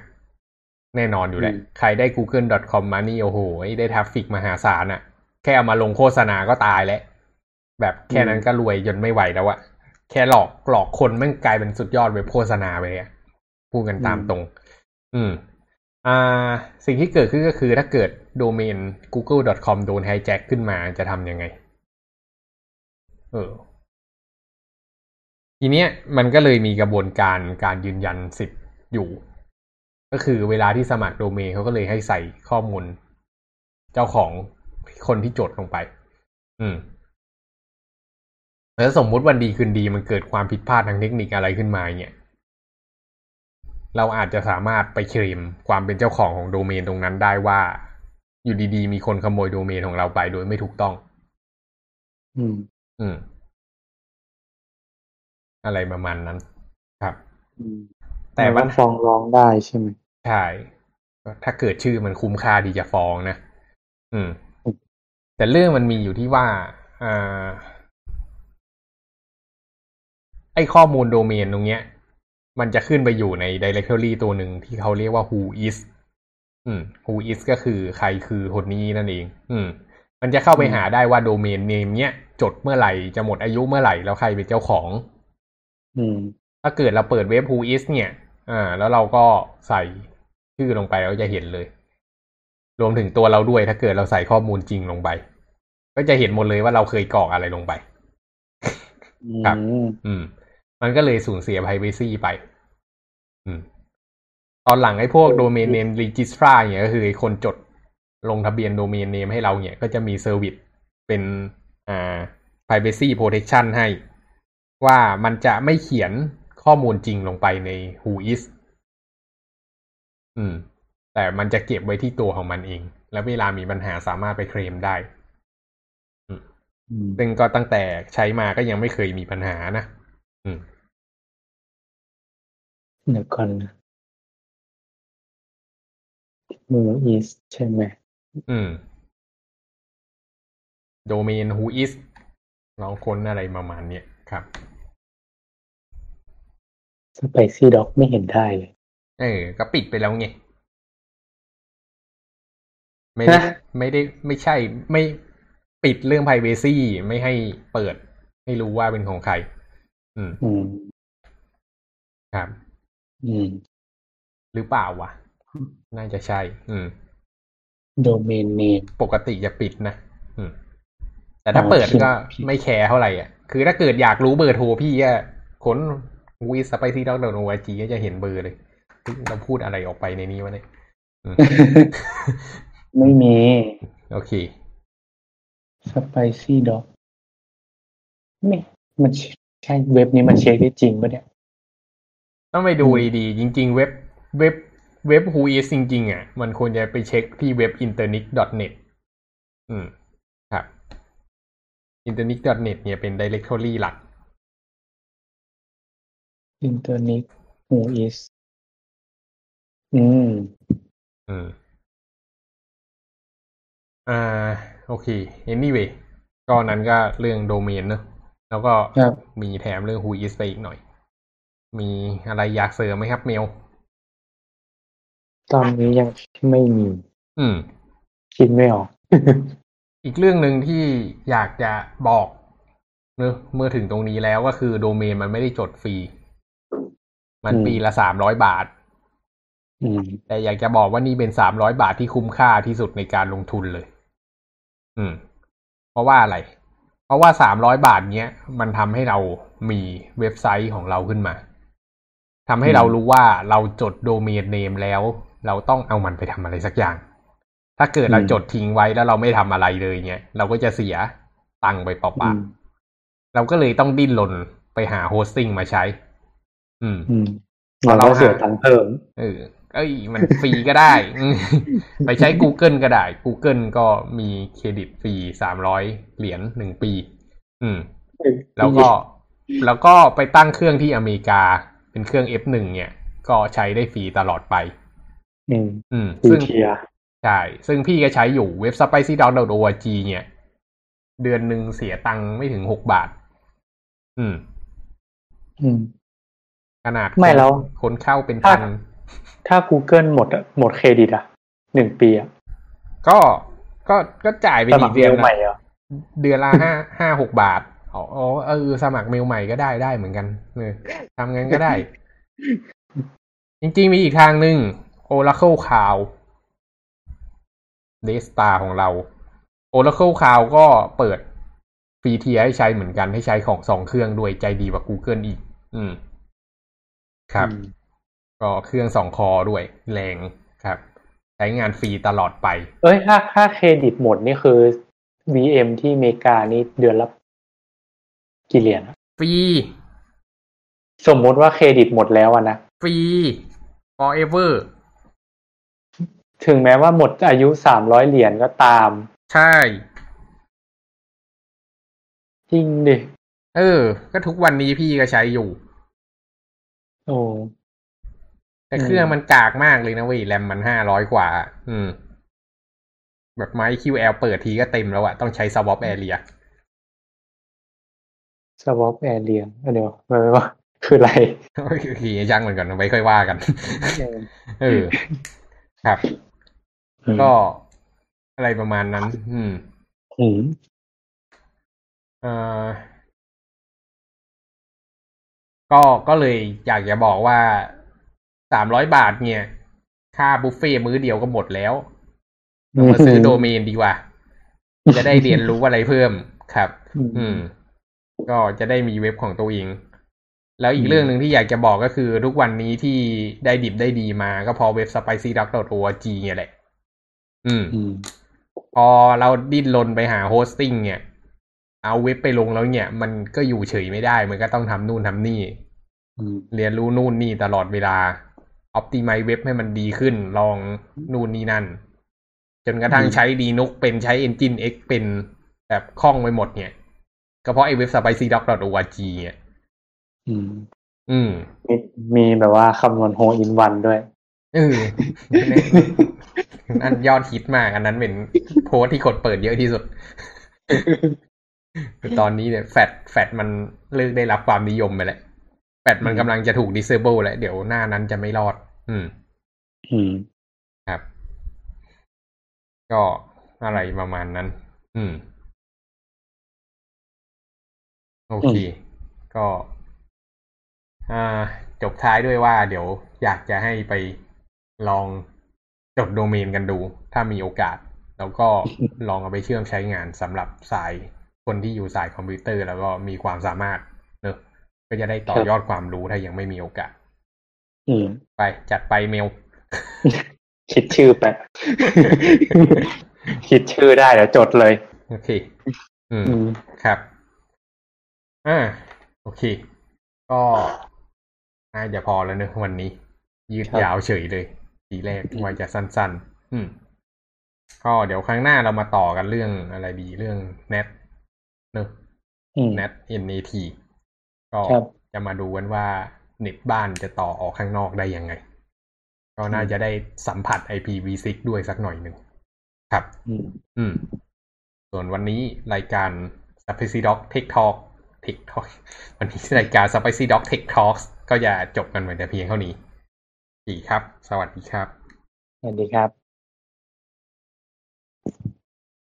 แน่นอนอยู่แหละอืมใครได้ google.com มานี่โอ้โห ได้ทราฟฟิกมหาศาลอะแค่เอามาลงโฆษณาก็ตายแล้ว แบบแค่นั้นก็รวยจนไม่ไหวแล้วอะแค่หลอกหลอกคนแม่งกลายเป็นสุดยอดเว็บโฆษณาไปเลยอะพูดกันตามตรง อืม อ่า สิ่งที่เกิดขึ้นก็คือถ้าเกิดโดเมน google.com โดนไฮแจ็คขึ้นมาจะทำยังไง เออ ทีเนี้ยมันก็เลยมีกระบวนการการยืนยันสิทธิ์อยู่ ก็คือเวลาที่สมัครโดเมนเขาก็เลยให้ใส่ข้อมูล เจ้าของคนที่จดลงไป อืมแล้วสมมุติวันดีคืนดีมันเกิดความผิดพลาดทางเทคนิคอะไรขึ้นมาเนี่ย เราอาจจะสามารถไปเคลมความเป็นเจ้าของของโดเมนตรงนั้นได้ว่า อยู่ดีๆ มีคนขโมยโดเมนของเราไปโดยไม่ถูกต้อง อืม อืม อะไรประมาณนั้น ครับอืมแต่ล้วมัก็นฟ้องร้องได้ใช่ไหมใช่ถ้าเกิดชื่อมันคุ้มค่าดีจะฟ้องนะอืม แต่เรื่องมันมีอยู่ที่ว่าอ่าไอข้อมูลโดเมนตรงเนี้ย มันจะขึ้นไปอยู่ใน directory ตัวหนึ่งที่เขาเรียกว่า who is อืม who is ก็คือใครคือคนนี้นั่นเอง อืม มันจะเข้าไปหาได้ว่าโดเมนเนมเนี้ยจดเมื่อไหร่จะหมดอายุเมื่อไหร่แล้วใครเป็นเจ้าของ อืม ถ้าเกิดเราเปิดเว็บ who is เนี่ย อ่า แล้วเราก็ใส่ชื่อลงไปเราจะเห็นเลย รวมถึงตัวเราด้วยถ้าเกิดเราใส่ข้อมูลจริงลงไป ก็จะเห็นหมดเลยว่าเราเคยกรอกอะไรลงไป ครับ อืมอื มมันก็เลยสูญเสีย privacy ไป อืม ตอนหลังไอ้พวก domain name registrar เนี่ยก็คือไอ้คนจดลงทะเบียน domain name ให้เราเนี่ย ก็จะมี service เป็นอ่า privacy protection ให้ ว่ามันจะไม่เขียนข้อมูลจริงลงไปใน whois อืม แต่มันจะเก็บไว้ที่ตัวของมันเอง แล้วเวลามีปัญหาสามารถไปเคลมได้อืมซึ่งก็ตั้งแต่ใช้มาก็ยังไม่เคยมีปัญหานะ อืม เดี๋ยวก่อนนะมืออีสใช่ไหม อืม โดเมน who is ลองค้นอะไรประมาณเนี้ยครับสไปซี่ด็อกไม่เห็นได้เลย เออ ก็ปิดไปแล้วไง ไม่ได้ฮะ ไม่ได้ไม่ใช่ ไม่ปิดเรื่อง privacy ไม่ให้เปิด ให้รู้ว่าเป็นของใคร อืม อืม ครับ อืม หรือเปล่าวะ น่าจะใช่ อืม domain name ปกติจะปิดนะ อืม แต่ถ้าอ๋อเปิดก็ผิดไม่แคร์เท่าไหร่อะ คือถ้าเกิดอยากรู้เบอร์โทรพี่ก็ค้น whois spicydog.org ก็จะเห็นเบอร์เลยเฮ้ยเราพูดอะไรออกไปในนี้วะเนี่ยอืมไม่มี โอเคสไปซี่ด็อกไม่มัน ใช่เว็บนี้มันเช็คได้จริงปะเนี่ย ต้องไปดูอืมดีๆจริง ๆ เว็บเว็บเว็บ Who is จริงๆอะมันควรจะไปเช็คที่เว็บ internet.net อืมครับ internet.net เนี่ยเป็น directory หลักอินเทอร์เน็ต who is อืม อืม อ่า โอเค anyway ก็นั้นก็เรื่องโดเมนเนอะ แล้วก็ครับมีแถมเรื่อง Who is ไปอีกหน่อย มีอะไรอยากเสริมไหมครับเมล ตอนนี้ยังไม่มี อืม คิดไม่ออก อีกเรื่องหนึ่งที่อยากจะบอกเนอะเมื่อถึงตรงนี้แล้วก็คือโดเมนมันไม่ได้จดฟรี มันอืมปีละสามร้อยบาทอืมแต่อยากจะบอกว่านี่เป็นสามร้อยบาทที่คุ้มค่าที่สุดในการลงทุนเลย อืม เพราะว่าอะไร เพราะว่าสามร้อยบาทเนี้ยมันทำให้เรามีเว็บไซต์ของเราขึ้นมาทำให้เรารู้ว่าเราจดโดเมนเนมแล้ว เราต้องเอามันไปทำอะไรสักอย่าง ถ้าเกิดเราอืมจดทิ้งไว้แล้วเราไม่ทำอะไรเลยเนี้ยเราก็จะเสียตังค์ไปเปล่าๆอืมเราก็เลยต้องดิ้นรนไปหา hosting มาใช้ อืมอืมพอเราเราก็เสียหาตังค์เพิ่มเออ เอ้ยมันฟรีก็ได้อืมไปใช้ Google ก็ได้ Google ก็มีเครดิตฟรีสามร้อยเหรียญหนึ่งปี อืม แล้วก็แล้วก็ไปตั้งเครื่องที่อเมริกา เป็นเครื่อง F1 เนี่ย ก็ใช้ได้ฟรีตลอดไป อืม อืมฟรีซึ่งเทียร์ใช่ ซึ่งพี่ก็ใช้อยู่เว็บ spicy.org เนี่ย เดือนหนึ่งเสียตังค์ไม่ถึงหกบาท อืม อืม ขนาดไม่แล้วคนเข้าเป็นถ้าพัน ถ้า Google หมดอะหมดเครดิตอะหนึ่งปีอะก็ก็ก็จ่ายไปสอีมัคกรเดืเรีอยนวใหม่ละเหรอเดือนละห้าห้าหกบาทอ๋ออ๋อเออสมัครเมลใหม่ก็ได้ได้เหมือนกันเออทำงั้นก็ได้ จริงๆมีอีกทางหนึ่ง Oracle Cloud d e s t a r ของเรา Oracle Cloud ก็เปิดฟรีเทียร์ให้ใช้เหมือนกันให้ใช้ของสองเครื่องด้วยใจดีกว่า Google อีก อืม ครับอืม ก็เครื่องสองคอด้วยแรงครับ ใช้งานฟรีตลอดไป เอ้ยถ้าถ้าเครดิตหมดนี่คือ VM ที่อเมริกานี่เดือนละกี่เหรียญอะฟรี สมมติว่าเครดิตหมดแล้วอะนะ ฟรี forever ถึงแม้ว่าหมดอายุสามร้อยเหรียญก็ตาม ใช่ จริงดิ เออ ก็ทุกวันนี้พี่ก็ใช้อยู่ โอ้ แต่อืมเครื่องมันกากมากเลยนะเว้ยแรมมันห้าร้อยกว่า อืม แบบไม้ QL เปิดทีก็เต็มแล้วอะต้องใช้ swap area สวอปแอเรียเดี๋ยวไม่ว่าคืออะไรขี่ช่างมันก่อนไว้ค่อยว่ากันเออครับ ก็อะไรประมาณนั้น อืมอืมเอ่อก็ก็เลยอยากจะบอกว่า สามร้อยบาทเนี่ย ค่าบุฟเฟ่ต์มื้อเดียวก็หมดแล้วเรามาซื้อโดเมนดีกว่า จะได้เรียนรู้อะไรเพิ่มครับ อืม ก็จะได้มีเว็บของตัวเอง แล้วอีกเรื่องหนึ่งที่อยากจะบอกก็คือทุกวันนี้ที่ได้ดิบได้ดีมาก็เพราะเว็บ spicydog.org เนี่ยแหละอืมอืม พอเราดิ้นรนไปหา hosting เนี่ย เอาเว็บไปลงแล้วเนี่ย มันก็อยู่เฉยไม่ได้ มันก็ต้องทำนู่นทำนี่อืมเรียนรู้นู่นนี่ตลอดเวลา optimize เว็บให้มันดีขึ้น ลองนู่นนี่นั่น จนกระทั่งอืมใช้ดีนุกเป็นใช้ Engine X เป็นแบบคล่องไปหมดเนี่ย ก็เพราะไอ้เว็บ spicydoc.org เนี่ยอืม อืม มีมีแบบว่าคำนวณโฮอินวันด้วยเอออันยอดฮิตมากอันนั้นเป็นโพสต์ที่กดเปิดเยอะที่สุดคือตอนนี้เนี่ยแฟดแฟดมันเลิกได้รับความนิยมไปแล้วแฟดมันกำลังจะถูก disable แล้ว เดี๋ยวหน้านั้นจะไม่รอด อืม อืม ครับ ก็อะไรประมาณนั้น อืม โอเค ก็ อ่า จบท้ายด้วยว่า เดี๋ยวอยากจะให้ไปลองจดโดเมนกันดู ถ้ามีโอกาส แล้วก็ลองเอาไปเชื่อมใช้งานสำหรับสายคนที่อยู่สายคอมพิวเตอร์ แล้วก็มีความสามารถเนอะก็จะได้ต่อยอดความรู้ถ้ายังไม่มีโอกาสอืม ไปจัดไปเมล คิดชื่อไป คิดชื่อได้เดี๋ยวจดเลย โอเค อืมอืมครับ อ่า โอเค ก็น่าจะพอแล้วเนอะวันนี้ ยืดครับยาวเฉยเลย ทีแรกว่าจะสั้น ๆ อืม ก็เดี๋ยวครั้งหน้าเรามาต่อกันเรื่องอะไรดีเรื่อง net เนอะอืม net NAT ก็ครับจะมาดูกันว่า เน็ตบ้านจะต่อออกข้างนอกได้ยังไง ก็น่าจะได้สัมผัส IPv6 ด้วยสักหน่อยหนึ่งครับ อืมอืมส่วนวันนี้รายการ Spicy Dog Tech Talk Tech Talk วันนี้รายการ Spicy Dog Tech Talks ก็จะจบกันไปแต่เพียงเท่านี้ดีครับ สวัสดีครับ สวัสดีครับ